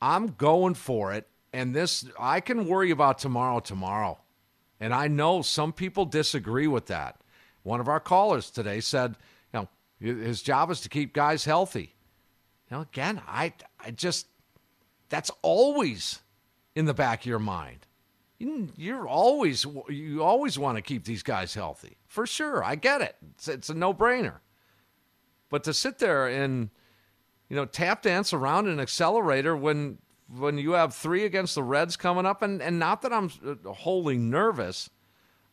I'm going for it. And this, I can worry about tomorrow, tomorrow. And I know some people disagree with that. One of our callers today said, you know, his job is to keep guys healthy. You know, again, I, I just, that's always in the back of your mind. You- You're always, you always want to keep these guys healthy. For sure. I get it. It's, it's a no brainer. But to sit there and, you know, tap dance around an accelerator when when you have three against the Reds coming up, and, and not that I'm uh, wholly nervous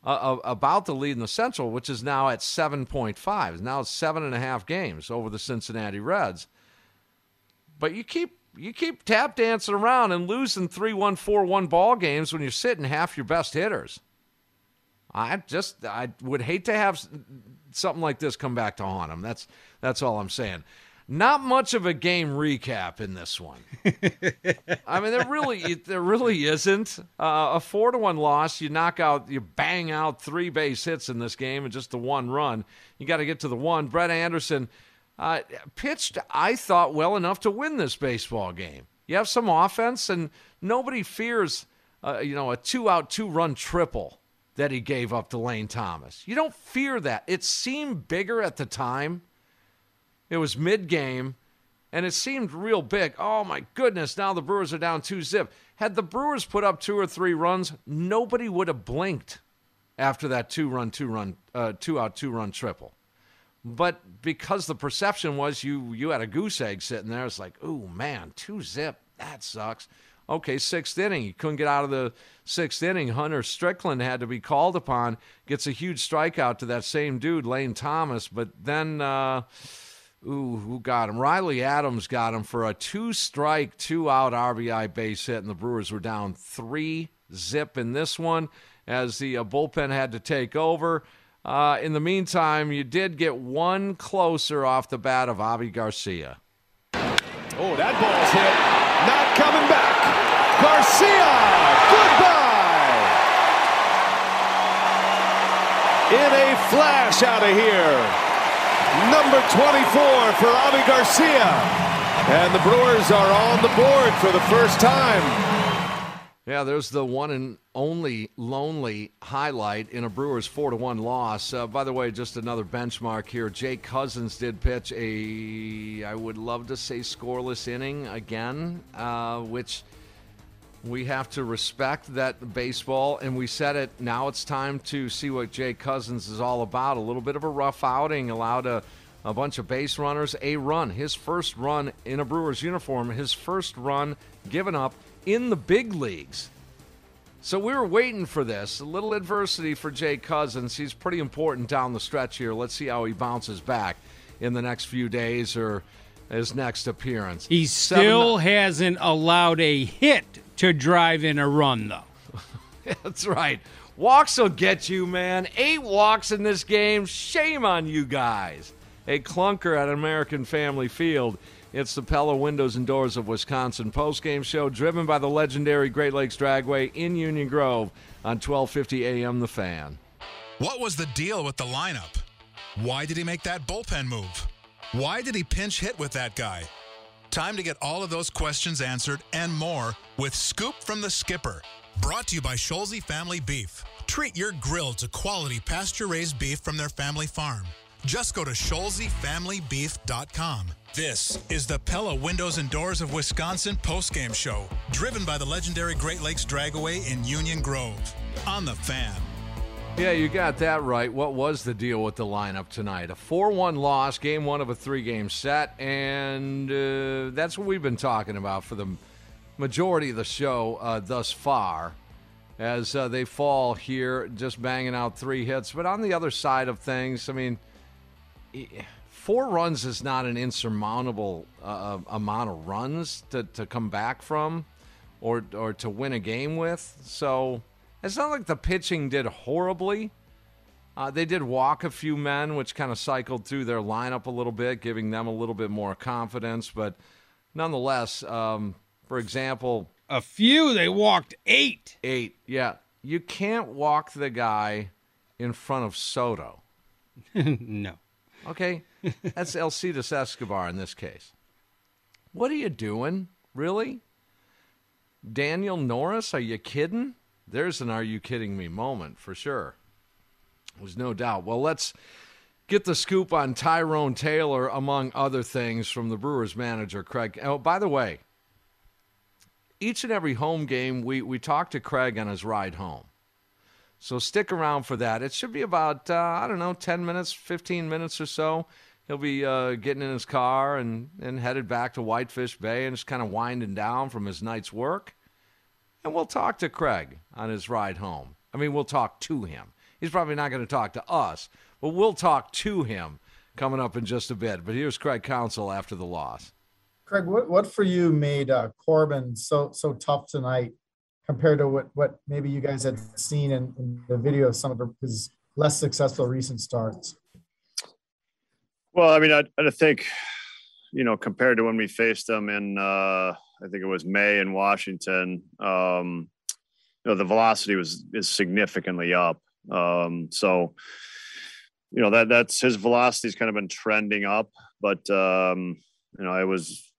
uh, uh, about the lead in the Central, which is now at 7.5. Now it's seven and a half games over the Cincinnati Reds. But you keep you keep tap dancing around and losing 3 1 4 1 ball games when you're sitting half your best hitters. I just I would hate to have something like this come back to haunt them. That's that's all I'm saying. Not much of a game recap in this one. <laughs> I mean, there really there really isn't uh, a four to one loss. You knock out, you bang out three base hits in this game and just the one run. You got to get to the one. Brett Anderson uh, pitched, I thought, well enough to win this baseball game. You have some offense, and nobody fears, uh, you know, a two out, two run triple that he gave up to Lane Thomas. You don't fear that. It seemed bigger at the time. It was mid game, and it seemed real big. Oh my goodness! Now the Brewers are down two zip. Had the Brewers put up two or three runs, nobody would have blinked after that two run, two run, uh, two out, two run triple. But because the perception was you you had a goose egg sitting there, it's like, oh man, two zip, that sucks. Okay, sixth inning, you couldn't get out of the sixth inning. Hunter Strickland had to be called upon, gets a huge strikeout to that same dude, Lane Thomas. But then, uh, ooh, who got him? Riley Adams got him for a two strike, two out RBI base hit, and the Brewers were down three zip in this one as the uh, bullpen had to take over. Uh, in the meantime, you did get one closer off the bat of Avi Garcia. Oh, that ball's hit. Not coming back. Garcia, goodbye. In a flash out of here. Number 24 for Avi Garcia. And the Brewers are on the board for the first time. Yeah, there's the one and only lonely highlight in a Brewers four to one loss. Uh, by the way, just another benchmark here. Jake Cousins did pitch a, I would love to say, scoreless inning again, uh, which we have to respect that baseball. And we said it. Now it's time to see what Jake Cousins is all about. A little bit of a rough outing, allowed a a bunch of base runners, a run, his first run in a Brewers uniform, his first run given up in the big leagues. So we were waiting for this. A little adversity for Jake Cousins. He's pretty important down the stretch here. Let's see how he bounces back in the next few days or his next appearance. He still hasn't allowed a hit to drive in a run, though. <laughs> That's right. Walks will get you, man. Eight walks in this game. Shame on you guys. A clunker at American Family Field. It's the Pella Windows and Doors of Wisconsin postgame show driven by the legendary Great Lakes Dragway in Union Grove on 1250 AM The Fan. What was the deal with the lineup? Why did he make that bullpen move? Why did he pinch hit with that guy? Time to get all of those questions answered and more with Scoop from the Skipper. Brought to you by Scholze Family Beef. Treat your grill to quality pasture raised beef from their family farm. Just go to ScholzeFamilyBeef.com. This is the Pella Windows and Doors of Wisconsin postgame show, driven by the legendary Great Lakes Dragway in Union Grove. On the fan. Yeah, you got that right. What was the deal with the lineup tonight? A 4 1 loss, game one of a three game set, and uh, that's what we've been talking about for the majority of the show uh, thus far as uh, they fall here, just banging out three hits. But on the other side of things, I mean, four runs is not an insurmountable uh, amount of runs to, to come back from or, or to win a game with. So it's not like the pitching did horribly. Uh, they did walk a few men, which kind of cycled through their lineup a little bit, giving them a little bit more confidence. But nonetheless, um, for example, a few they walked eight. Eight, yeah. You can't walk the guy in front of Soto. <laughs> no. Okay, that's Alcides Escobar in this case. What are you doing? Really? Daniel Norris? Are you kidding? There's an are you kidding me moment for sure. There's no doubt. Well, let's get the scoop on Tyrone Taylor, among other things, from the Brewers manager, Craig. Oh, by the way, each and every home game, we, we talk to Craig on his ride home. So stick around for that. It should be about, uh, I don't know, 10 minutes, 15 minutes or so. He'll be uh, getting in his car and, and headed back to Whitefish Bay and just kind of winding down from his night's work. And we'll talk to Craig on his ride home. I mean, we'll talk to him. He's probably not going to talk to us, but we'll talk to him coming up in just a bit. But here's Craig Counsell after the loss. Craig, what, what for you made uh, Corbin so so tough tonight compared to what, what maybe you guys had seen in, in the video of some of his less successful recent starts? Well, I mean, I, I think, you know, compared to when we faced them in, uh, I think it was May in Washington, um, you know, the velocity was is significantly up. Um, so, you know, that that's his velocity's kind of been trending up, but um, you know, it was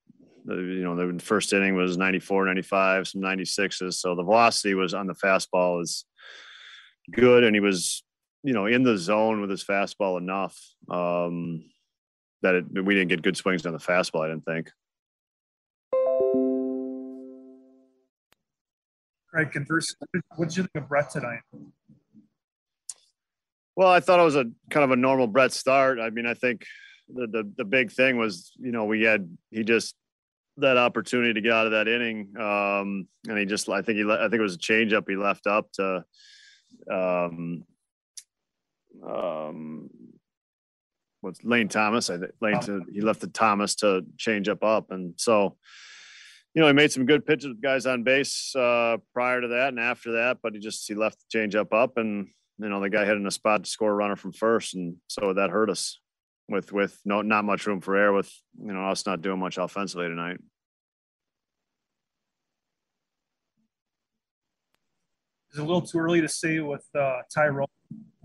you know, the first inning was 94, 95, some 96s. So the velocity was on the fastball is good. And he was, you know, in the zone with his fastball enough um, that it, we didn't get good swings on the fastball, I didn't think. Craig, converse, what did you think of Brett tonight? Well, I thought it was a kind of a normal Brett start. I mean, I think the, the the big thing was, you know, we had he just that opportunity to get out of that inning, um, and he just I think he I think it was a changeup he left up to, um, um, what's Lane Thomas? I think Lane to, he left the Thomas to change up up, and so you know, he made some good pitches with guys on base uh, prior to that and after that, but he just he left the change up up, and you know the guy hit in a spot to score a runner from first, and so that hurt us with with no not much room for error with you know us not doing much offensively tonight. Is it a little too early to say with uh, Tyrone?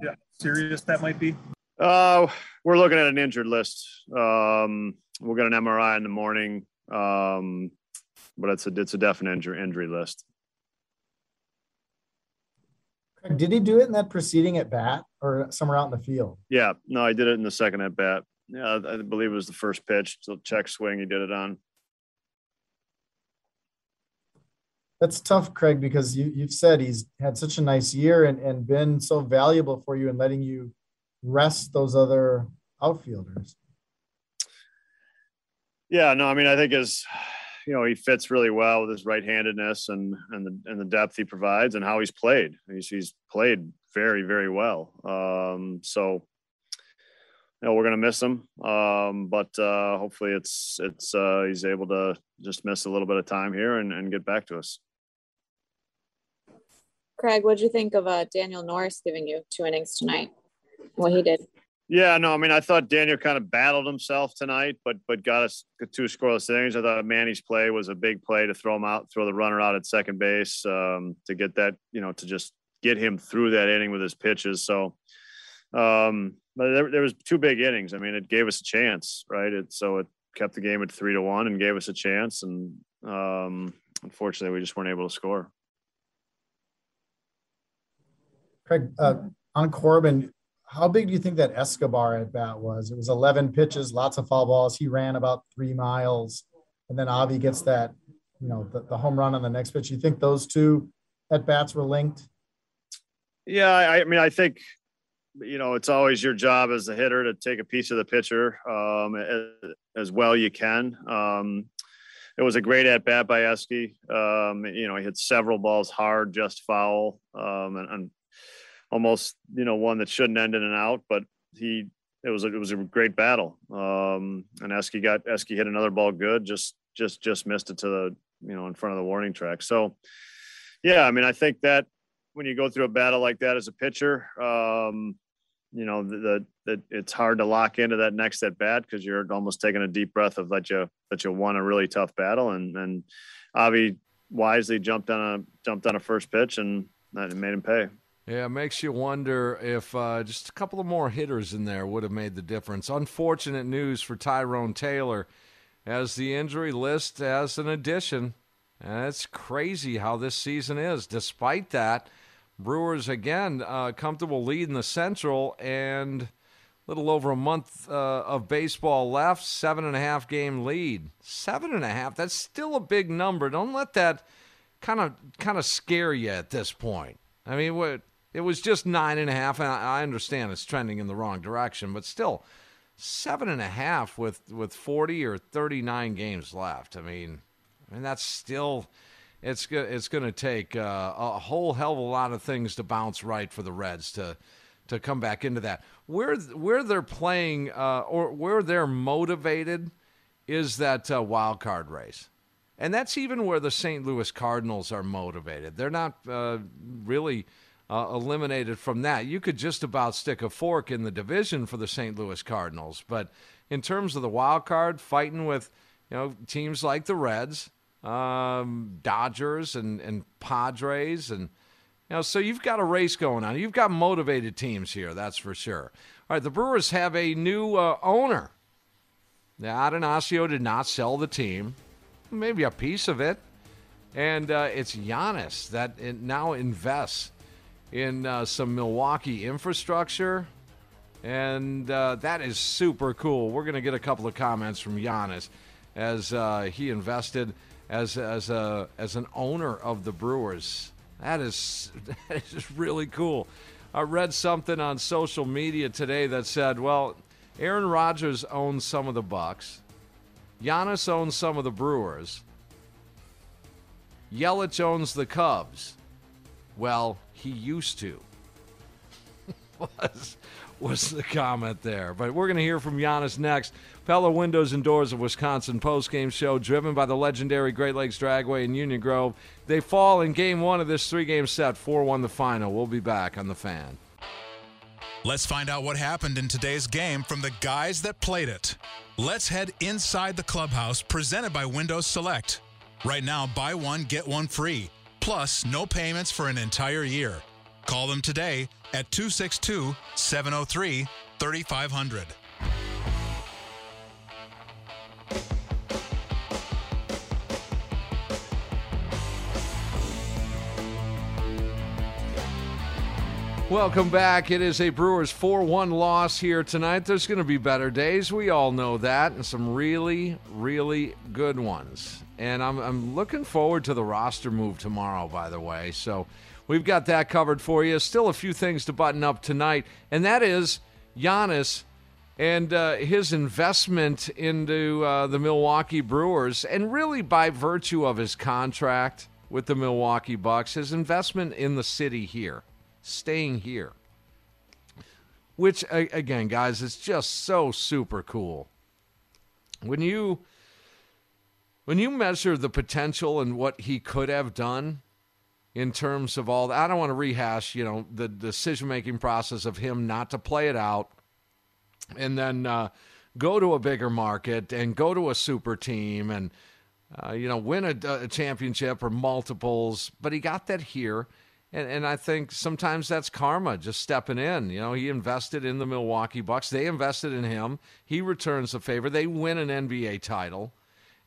Yeah, serious that might be. Uh, we're looking at an injured list. Um, we'll get an MRI in the morning, um, but it's a it's a definite injury injury list. Did he do it in that preceding at bat or somewhere out in the field? Yeah, no, I did it in the second at bat. Yeah, I believe it was the first pitch, so check swing. He did it on. That's tough, Craig, because you, you've said he's had such a nice year and, and been so valuable for you in letting you rest those other outfielders. Yeah, no, I mean, I think as you know, he fits really well with his right-handedness and and the and the depth he provides and how he's played. He's he's played very very well. Um, so you know we're gonna miss him, um, but uh, hopefully it's it's uh, he's able to just miss a little bit of time here and, and get back to us. Craig, what do you think of uh, Daniel Norris giving you two innings tonight? What he did? Yeah, no, I mean, I thought Daniel kind of battled himself tonight, but but got us two scoreless innings. I thought Manny's play was a big play to throw him out, throw the runner out at second base um, to get that, you know, to just get him through that inning with his pitches. So, um, but there, there was two big innings. I mean, it gave us a chance, right? It so it kept the game at three to one and gave us a chance. And um, unfortunately, we just weren't able to score. Craig, uh, on Corbin, how big do you think that Escobar at bat was? It was 11 pitches, lots of foul balls. He ran about three miles, and then Avi gets that, you know, the, the home run on the next pitch. You think those two at bats were linked? Yeah, I, I, mean, I think, you know, it's always your job as a hitter to take a piece of the pitcher um, as, as, well you can. Um, it was a great at bat by Esky. Um, you know, he hit several balls hard, just foul, um, and, and almost you know one that shouldn't end in an out, but he it was a, it was a great battle. Um, and Esky got Esky hit another ball good, just just just missed it to the you know in front of the warning track. So yeah, I mean I think that when you go through a battle like that as a pitcher, um, you know, that that it's hard to lock into that next at bat because you're almost taking a deep breath of that you that you won a really tough battle, and and Avi wisely jumped on a jumped on a first pitch and that made him pay. Yeah, it makes you wonder if uh, just a couple of more hitters in there would have made the difference. Unfortunate news for Tyrone Taylor as the injury list as an addition. And it's crazy how this season is. Despite that, Brewers again uh, comfortable lead in the Central and a little over a month uh, of baseball left. Seven and a half game lead. Seven and a half. That's still a big number. Don't let that kind of kind of scare you at this point. I mean, what it was just nine and a half, and I understand it's trending in the wrong direction, but still, seven and a half with with forty or thirty nine games left. I mean, I mean that's still it's it's going to take uh, a whole hell of a lot of things to bounce right for the Reds to to come back into that. Where where they're playing uh, or where they're motivated is that uh, wild card race. And that's even where the St. Louis Cardinals are motivated. They're not uh, really uh, eliminated from that. You could just about stick a fork in the division for the St. Louis Cardinals. But in terms of the wild card, fighting with you know teams like the Reds, um, Dodgers, and, and Padres, and you know, so you've got a race going on. You've got motivated teams here, that's for sure. All right, the Brewers have a new uh, owner. Now, Attanasio did not sell the team maybe a piece of it. And uh, it's Giannis that it now invests in uh, some Milwaukee infrastructure. And uh, that is super cool. We're going to get a couple of comments from Giannis as uh, he invested as, as, a, as an owner of the Brewers. That is, <laughs> that is really cool. I read something on social media today that said, well, Aaron Rodgers owns some of the Bucks. Giannis owns some of the Brewers. Yelich owns the Cubs. Well, he used to. <laughs> was, was the comment there. But we're going to hear from Giannis next. Pella Windows and Doors of Wisconsin postgame show driven by the legendary Great Lakes Dragway in Union Grove. They fall in game one of this three game set, 4 1 the final. We'll be back on the fan. Let's find out what happened in today's game from the guys that played it. Let's head inside the clubhouse presented by Windows Select. Right now, buy one, get one free. Plus, no payments for an entire year. Call them today at 262 703 3500. Welcome back. It is a Brewers 4 1 loss here tonight. There's going to be better days. We all know that, and some really, really good ones. And I'm, I'm looking forward to the roster move tomorrow, by the way. So we've got that covered for you. Still a few things to button up tonight, and that is Giannis and uh, his investment into uh, the Milwaukee Brewers, and really by virtue of his contract with the Milwaukee Bucks, his investment in the city here staying here. Which, again, guys, is just so super cool. When you when you measure the potential and what he could have done in terms of all that, I don't want to rehash, you know, the decision making process of him not to play it out and then uh, go to a bigger market and go to a super team and, uh, you know, win a, a championship or multiples. But he got that here. And, and I think sometimes that's karma just stepping in. You know, he invested in the Milwaukee Bucks. They invested in him. He returns the favor. They win an NBA title.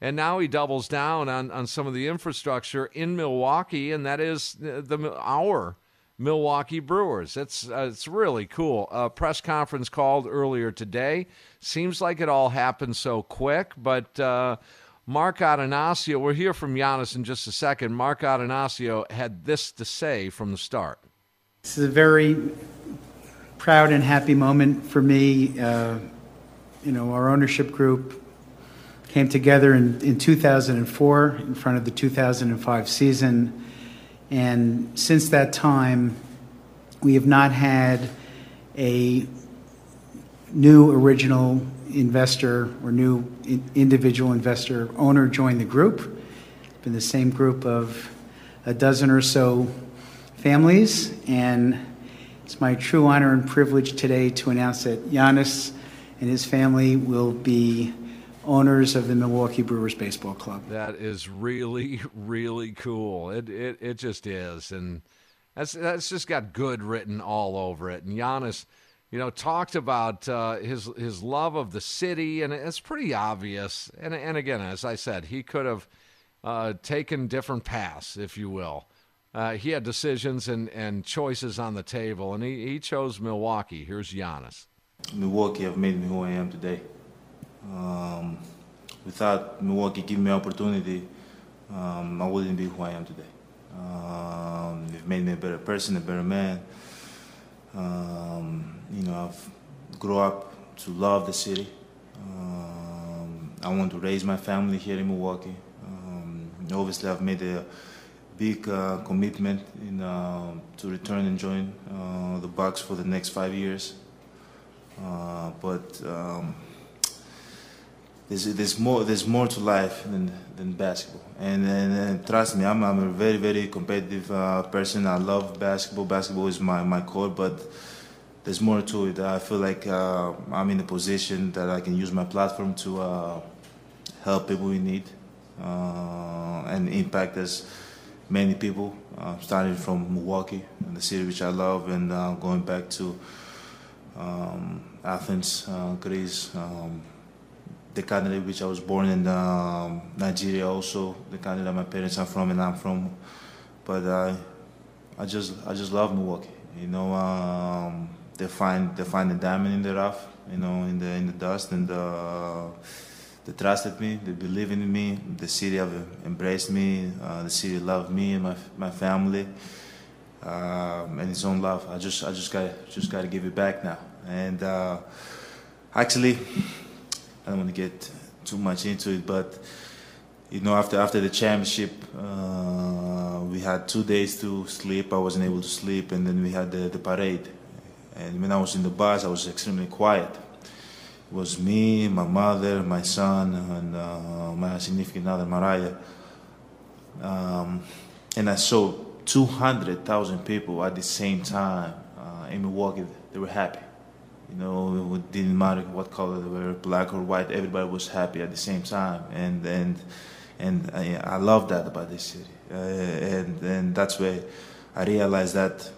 And now he doubles down on, on some of the infrastructure in Milwaukee, and that is the, our Milwaukee Brewers. It's uh, it's really cool. A press conference called earlier today. Seems like it all happened so quick, but uh, Mark Attanasio, we'll hear from Giannis in just a second. Mark Attanasio had this to say from the start. This is a very proud and happy moment for me. Uh, you know, our ownership group came together in, in 2004 in front of the 2005 season. And since that time, we have not had a new original investor or new individual investor owner join the group. Been the same group of a dozen or so families, and It's my true honor and privilege today to announce that Giannis and his family will be owners of the Milwaukee Brewers Baseball Club. That is really, really cool. It it, it just is, and that's that's just got good written all over it. And Giannis, you know, talked about uh, his his love of the city, and it's pretty obvious. And and again, as I said, he could have uh, taken different paths, if you will. Uh, he had decisions and, and choices on the table, and he, he chose Milwaukee. Here's Giannis. Milwaukee have made me who I am today. Um, without Milwaukee giving me opportunity, um, I wouldn't be who I am today. Um, made me a better person, a better man. Um, you know, I've grew up to love the city. Um, I want to raise my family here in Milwaukee. Um, obviously, I've made a big uh, commitment in, uh, to return and join uh, the Bucks for the next five years. Uh, but um, there's, there's more there's more to life than, than basketball. And, and, and trust me, I'm, I'm a very very competitive uh, person. I love basketball. Basketball is my, my core, but there's more to it. I feel like uh, I'm in a position that I can use my platform to uh, help people in need uh, and impact as many people, uh, starting from Milwaukee, the city which I love, and uh, going back to um, Athens, Greece, um, the country which I was born in, um, Nigeria also, the country that my parents are from and I'm from. But I, I just, I just love Milwaukee. You know, um, they find, they find the diamond in the rough, you know, in the in the dust, and uh, they trusted me, they believe in me. The city have embraced me. Uh, the city loved me and my my family, um, and its own love. I just, I just got, just got to give it back now. And uh, actually, I don't want to get too much into it, but you know, after after the championship, uh, we had two days to sleep. I wasn't able to sleep, and then we had the, the parade. And when I was in the bus, I was extremely quiet. It was me, my mother, my son, and uh, my significant other, Mariah. Um, and I saw 200,000 people at the same time uh, in Milwaukee. They were happy. You know, it didn't matter what color they were, black or white. Everybody was happy at the same time, and and and I, I love that about this city. Uh, and and that's where I realized that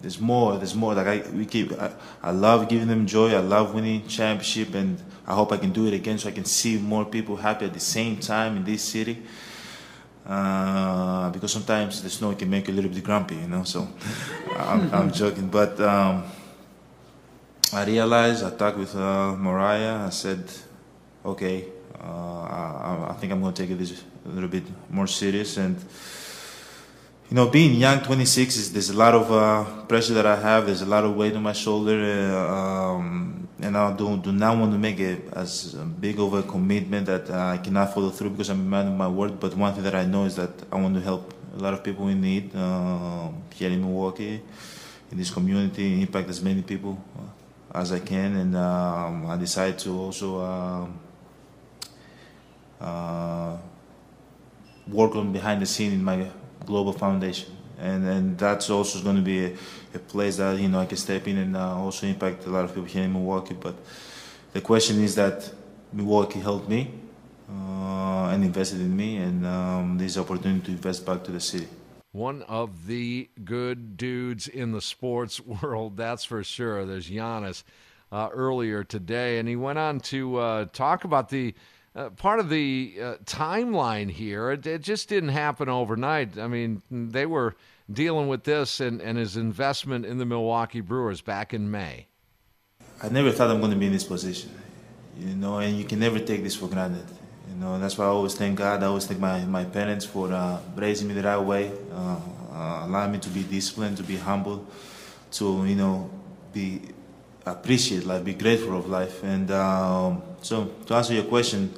there's more. There's more. Like I, we keep. I, I love giving them joy. I love winning championship, and I hope I can do it again, so I can see more people happy at the same time in this city. Uh, because sometimes the snow can make you a little bit grumpy, you know. So <laughs> I'm, I'm joking, but. Um, I realized, I talked with uh, Mariah, I said, okay, uh, I, I, think I'm going to take it a little bit more serious. And, you know, being young, 26, is, there's a lot of uh, pressure that I have, there's a lot of weight on my shoulder, uh, um, and I do, do not want to make it as big of a commitment that I cannot follow through because I'm a man of my word. But one thing that I know is that I want to help a lot of people in need uh, here in Milwaukee, in this community, impact as many people as I can, and um, I decided to also um, uh, work on behind the scene in my global foundation, and and that's also going to be a, a, place that you know I can step in and uh, also impact a lot of people here in Milwaukee. But the question is that Milwaukee helped me uh, and invested in me, and um, this opportunity to invest back to the city one of the good dudes in the sports <laughs> world, that's for sure. There's Giannis uh, earlier today, and he went on to uh, talk about the uh, part of the uh, timeline here. It, it, just didn't happen overnight. I mean, they were dealing with this and, and his investment in the Milwaukee Brewers back in May. I never thought I'm going to be in this position, you know, and you can never take this for granted. Know, that's why I always thank God. I always thank my, my parents for uh, raising me the right way, uh, uh, allowing me to be disciplined, to be humble, to you know, be appreciate life, be grateful of life. And um, so, to answer your question,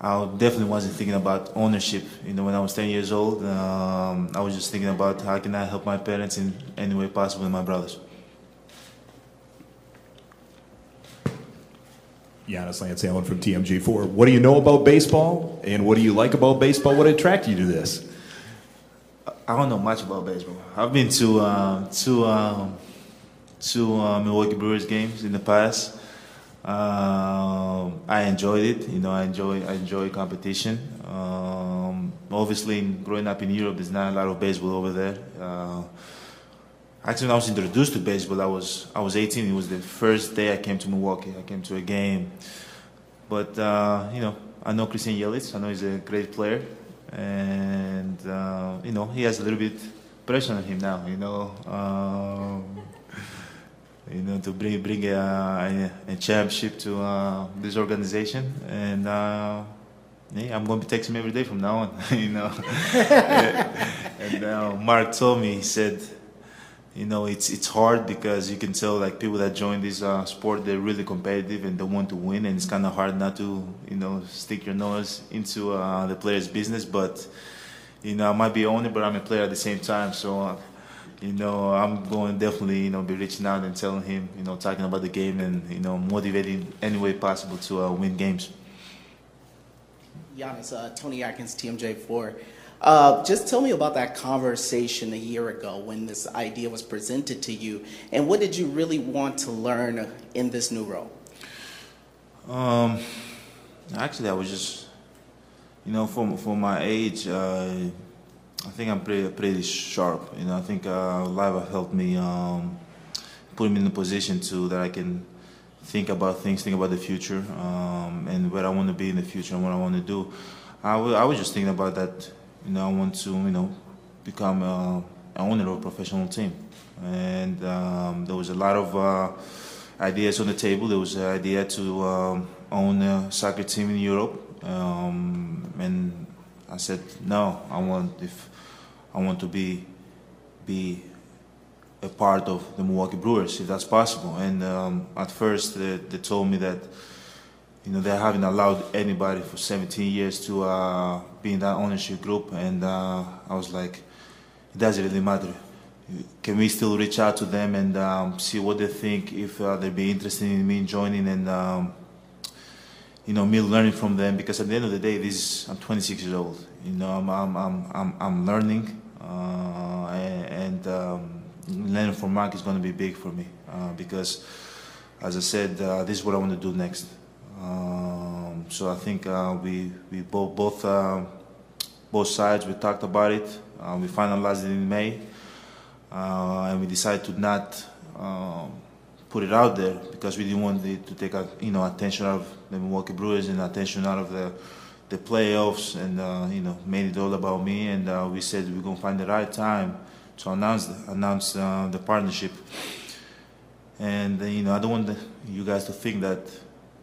I definitely wasn't thinking about ownership. You know, when I was 10 years old, um, I was just thinking about how can I help my parents in any way possible and my brothers. Giannis Lance Allen from TMJ4. What do you know about baseball, and what do you like about baseball? What attracted you to this? I don't know much about baseball. I've been to um, to um, to uh, Milwaukee Brewers games in the past. Um, I enjoyed it. You know, I enjoy I enjoy competition. Um, obviously, growing up in Europe, there's not a lot of baseball over there. Uh, actually, when I was introduced to baseball, I was I was 18. It was the first day I came to Milwaukee. I came to a game, but uh, you know, I know Christian Yelich. I know he's a great player, and uh, you know, he has a little bit pressure on him now. You know. Um, you know, to bring bring a, a, championship to uh, this organization, and uh, yeah, I'm going to be texting him every day from now on. <laughs> you know, <laughs> and uh, Mark told me he said, you know, it's it's hard because you can tell like people that join this uh, sport they're really competitive and they want to win, and it's kind of hard not to you know stick your nose into uh, the player's business, but. You know, I might be owner, but I'm a player at the same time. So uh, you know, I'm going definitely, you know, be reaching out and telling him, you know, talking about the game and, you know, motivating any way possible to uh, win games. Giannis, uh, Tony Atkins, TMJ4. Uh, just tell me about that conversation a year ago when this idea was presented to you, and what did you really want to learn in this new role? Um, actually, I was just, you know, for for my age, uh, I think I'm pretty pretty sharp. You know, I think uh, has helped me um, put me in a position to that I can think about things, think about the future, um, and where I want to be in the future and what I want to do. I, w- I was just thinking about that. You know, I want to you know become uh, an owner of a professional team, and um, there was a lot of uh, ideas on the table. There was an idea to um, own a soccer team in Europe, um, and I said no. I want if I want to be be a part of the Milwaukee Brewers if that's possible. And um, at first they, they, told me that you know they haven't allowed anybody for 17 years to uh, be in that ownership group, and uh, I was like, it doesn't really matter. Can we still reach out to them and um, see what they think if uh, they'd be interested in me joining and um, you know me learning from them because at the end of the day, this I'm 26 years old. You know I'm I'm I'm I'm, learning uh, and um, learning from Mark is going to be big for me uh, because, as I said, uh, this is what I want to do next. Um, so I think we we both both both sides we talked about it. we finalized it in May, and we decided to not. Um, put it out there because we didn't want it to take you know attention out of the Milwaukee Brewers and attention out of the the playoffs and uh, you know made it all about me and uh, we said we're gonna find the right time to announce the, announce uh, the partnership and uh, you know I don't want the, you guys to think that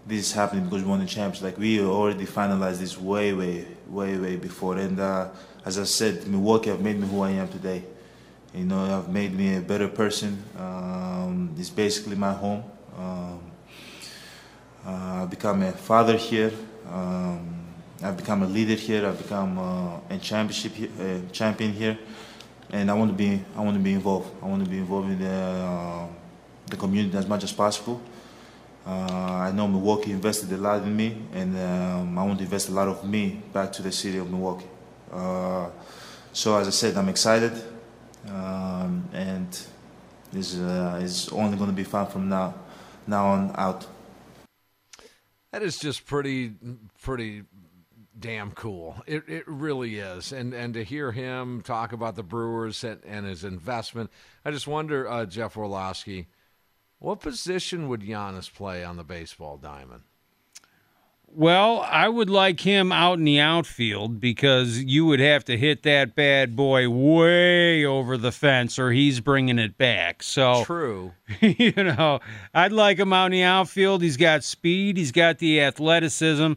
this is happening because we won the champions like we already finalized this way way way way before. And uh, as I said Milwaukee have made me who I am today. You know have made me a better person. Um, it's basically my home. Um, uh, I've become a father here. Um, I've become a leader here. I've become uh, a championship uh, champion here, and I want to be I want to be involved. I want to be involved in the, uh, the community as much as possible. Uh, I know Milwaukee invested a lot in me, and um, I want to invest a lot of me back to the city of Milwaukee. Uh, so as I said, I'm excited, um, and it's, uh, is only going to be fun from now now on out. That is just pretty pretty damn cool. It it really is, and and to hear him talk about the Brewers and, and his investment, I just wonder, uh, Jeff Orlowski, what position would Giannis play on the baseball diamond? Well, I would like him out in the outfield because you would have to hit that bad boy way over the fence or he's bringing it back. So True. <laughs> you know, I'd like him out in the outfield. He's got speed, he's got the athleticism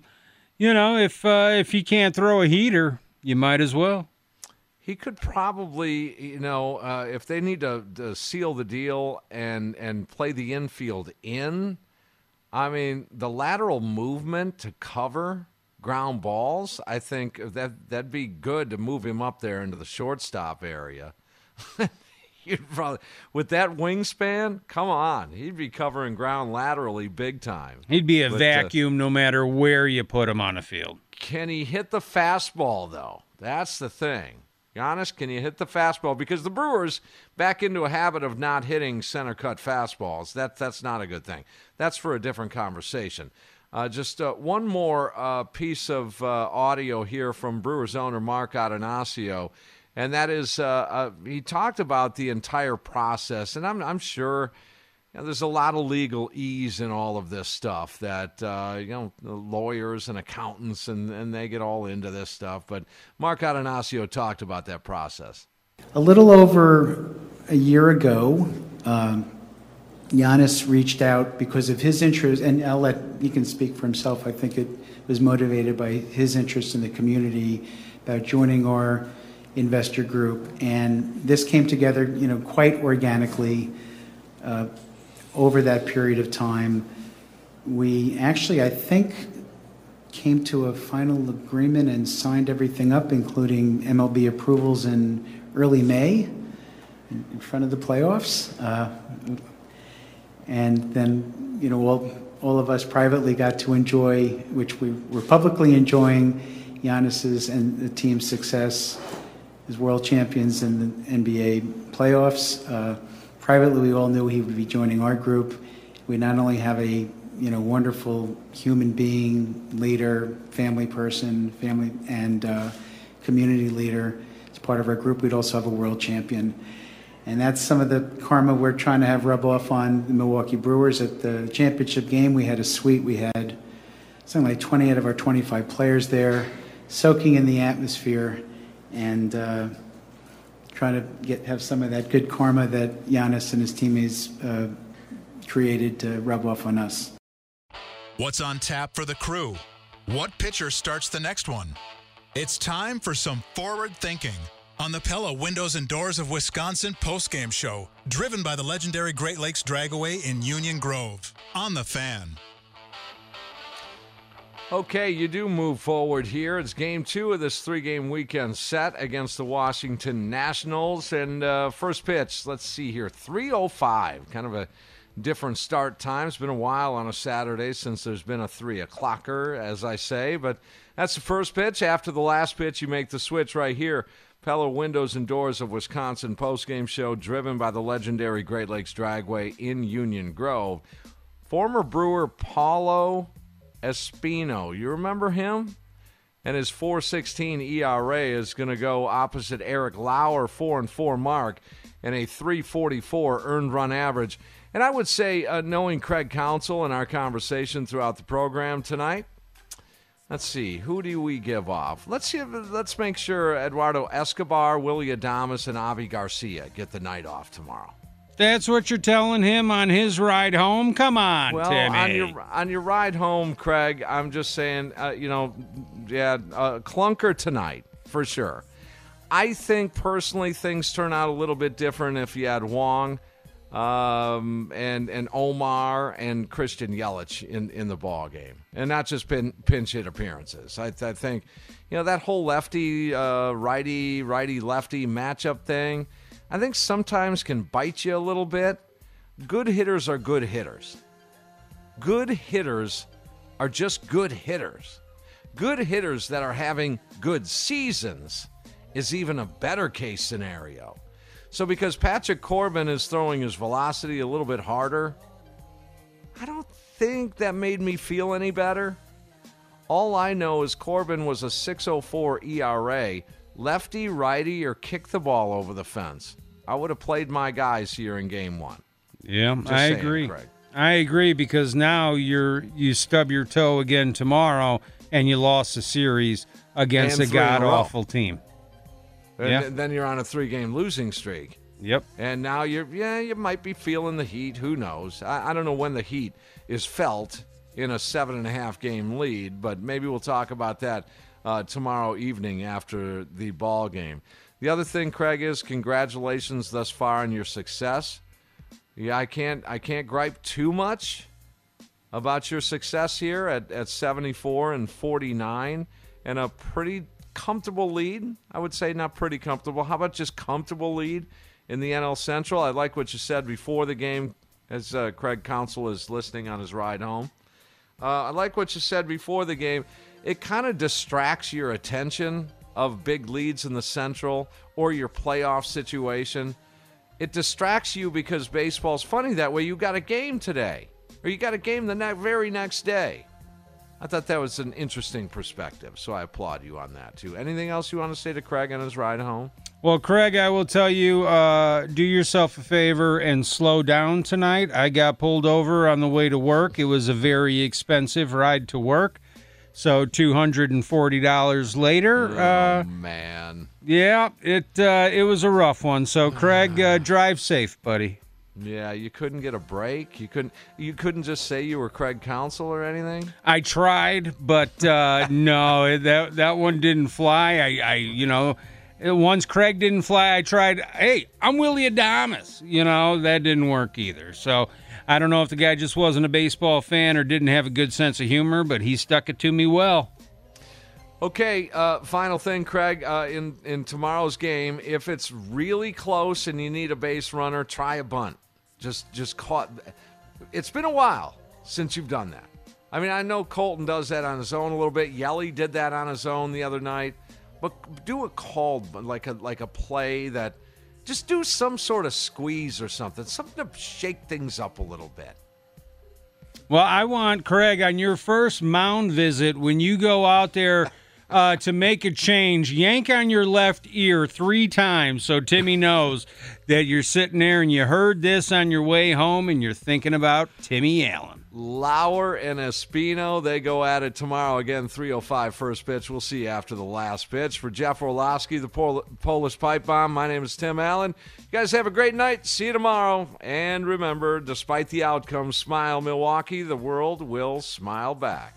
you know, if uh, if he can't throw a heater, you might as well. He could probably, you know, uh, if they need to, to, seal the deal and and play the infield in. I mean, the lateral movement to cover ground balls. I think that that'd be good to move him up there into the shortstop area. <laughs> You'd probably, with that wingspan, come on, he'd be covering ground laterally big time. He'd be a but, uh, vacuum uh, no matter where you put him on the field. Can he hit the fastball though? That's the thing. Giannis, can you hit the fastball? Because the Brewers back into a habit of not hitting center cut fastballs. That that's not a good thing. That's for a different conversation. Uh, just uh, one more uh, piece of uh, audio here from Brewers owner Mark Attanasio, and that is uh, uh, he talked about the entire process, and I'm I'm sure. You know, there's a lot of legalese in all of this stuff that uh, you know lawyers and accountants and, and they get all into this stuff. But Mark Attanasio talked about that process. A little over a year ago, um, Giannis reached out because of his interest, and I'll let he can speak for himself. I think it was motivated by his interest in the community about joining our investor group, and this came together, you know, quite organically uh, over that period of time. We actually, I think, came to a final agreement and signed everything up, including MLB approvals in early May in front of the playoffs. Uh, and then, you know, all, all of us privately got to enjoy, which we were publicly enjoying, Giannis's and the team's success as world champions in the NBA playoffs. Uh, privately, we all knew he would be joining our group. We not only have a you know wonderful human being, leader, family person, family and uh, community leader as part of our group. We'd also have a world champion. And that's some of the karma we're trying to have rub off on the Milwaukee Brewers. At the championship game, we had a suite. We had something like 20 out of our 25 players there, soaking in the atmosphere and uh, trying to get have some of that good karma that Giannis and his teammates uh, created to rub off on us. What's on tap for the crew? What pitcher starts the next one? It's time for some forward thinking on the Pella Windows and Doors of Wisconsin postgame show, driven by the legendary Great Lakes Dragway in Union Grove. On the fan. Okay, you do move forward here. It's game two of this three game weekend set against the Washington Nationals. And uh, first pitch, let's see here 305. Kind of a different start time. It's been a while on a Saturday since there's been a three o'clocker, as I say. But that's the first pitch. After the last pitch, you make the switch right here. Pella Windows and Doors of Wisconsin postgame show driven by the legendary Great Lakes Dragway in Union Grove. Former Brewer Paolo Espino. You remember him? And his 416 ERA is going to go opposite Eric Lauer, 4 and 4 mark, and a 344 earned run average. And I would say, uh, knowing Craig Counsell and our conversation throughout the program tonight, let's see, who do we give off? Let's see, let's make sure Eduardo Escobar, Willy Adames, and Avi Garcia get the night off tomorrow. That's what you're telling him on his ride home. Come on, Well, Timmy. on your on your ride home, Craig, I'm just saying, uh, you know, yeah, uh, clunker tonight for sure. I think personally things turn out a little bit different if you had Wong um, and and Omar and Christian Yelich in, in the ball game, and not just pin, pinch hit appearances. I, I think, you know, that whole lefty uh, righty righty lefty matchup thing. I think sometimes can bite you a little bit. Good hitters are good hitters. Good hitters are just good hitters. Good hitters that are having good seasons is even a better case scenario. So, because Patrick Corbin is throwing his velocity a little bit harder, I don't think that made me feel any better. All I know is Corbin was a 604 ERA, lefty, righty, or kick the ball over the fence. I would have played my guys here in game one. Yeah, Just I saying, agree. Craig. I agree because now you're you stub your toe again tomorrow and you lost the series against And a three in a row. god awful team. And Yeah. then you're on a three game losing streak. Yep. And now you're, yeah, you might be feeling the heat. Who knows? I, I don't know when the heat is felt in a seven and a half game lead, but maybe we'll talk about that uh, tomorrow evening after the ball game. The other thing, Craig, is congratulations thus far on your success. Yeah, I can't, I can't gripe too much about your success here at, at 74 and 49 and a pretty comfortable lead. I would say not pretty comfortable. How about just comfortable lead in the NL Central? I like what you said before the game as uh, Craig Counsell is listening on his ride home. Uh, I like what you said before the game. It kind of distracts your attention of big leads in the Central or your playoff situation. It distracts you because baseball's funny that way. You got a game today, or you got a game the ne- very next day. I thought that was an interesting perspective, so I applaud you on that too. Anything else you want to say to Craig on his ride home? Well, Craig, I will tell you, uh, do yourself a favor and slow down tonight. I got pulled over on the way to work. It was a very expensive ride to work. So two hundred and forty dollars later. uh, man. Yeah, it uh, it was a rough one. So Craig, uh, <sighs> drive safe, buddy. Yeah, you couldn't get a break. You couldn't. You couldn't just say you were Craig Counsell or anything. I tried, but uh, <laughs> no, that that one didn't fly. I, I, you know, once Craig didn't fly, I tried. Hey, I'm Willy Adames. You know, that didn't work either. So I don't know if the guy just wasn't a baseball fan or didn't have a good sense of humor, but he stuck it to me well. Okay, uh, final thing, Craig. Uh, in in tomorrow's game, if it's really close and you need a base runner, try a bunt. Just just caught. It's been a while since you've done that. I mean, I know Kolten does that on his own a little bit. Yelly did that on his own the other night. But do a called like a like a play that just do some sort of squeeze or something, something to shake things up a little bit. Well, I want Craig on your first mound visit when you go out there uh, to make a change. Yank on your left ear three times so Timmy knows that you're sitting there and you heard this on your way home and you're thinking about Timmy Allen. Lauer and Espino, they go at it tomorrow. Again, 305 first pitch. We'll see you after the last pitch. For Jeff Orlowski, the Pol- Polish Pipe Bomb, my name is Tim Allen. You guys have a great night. See you tomorrow. And remember, despite the outcome, smile, Milwaukee. The world will smile back.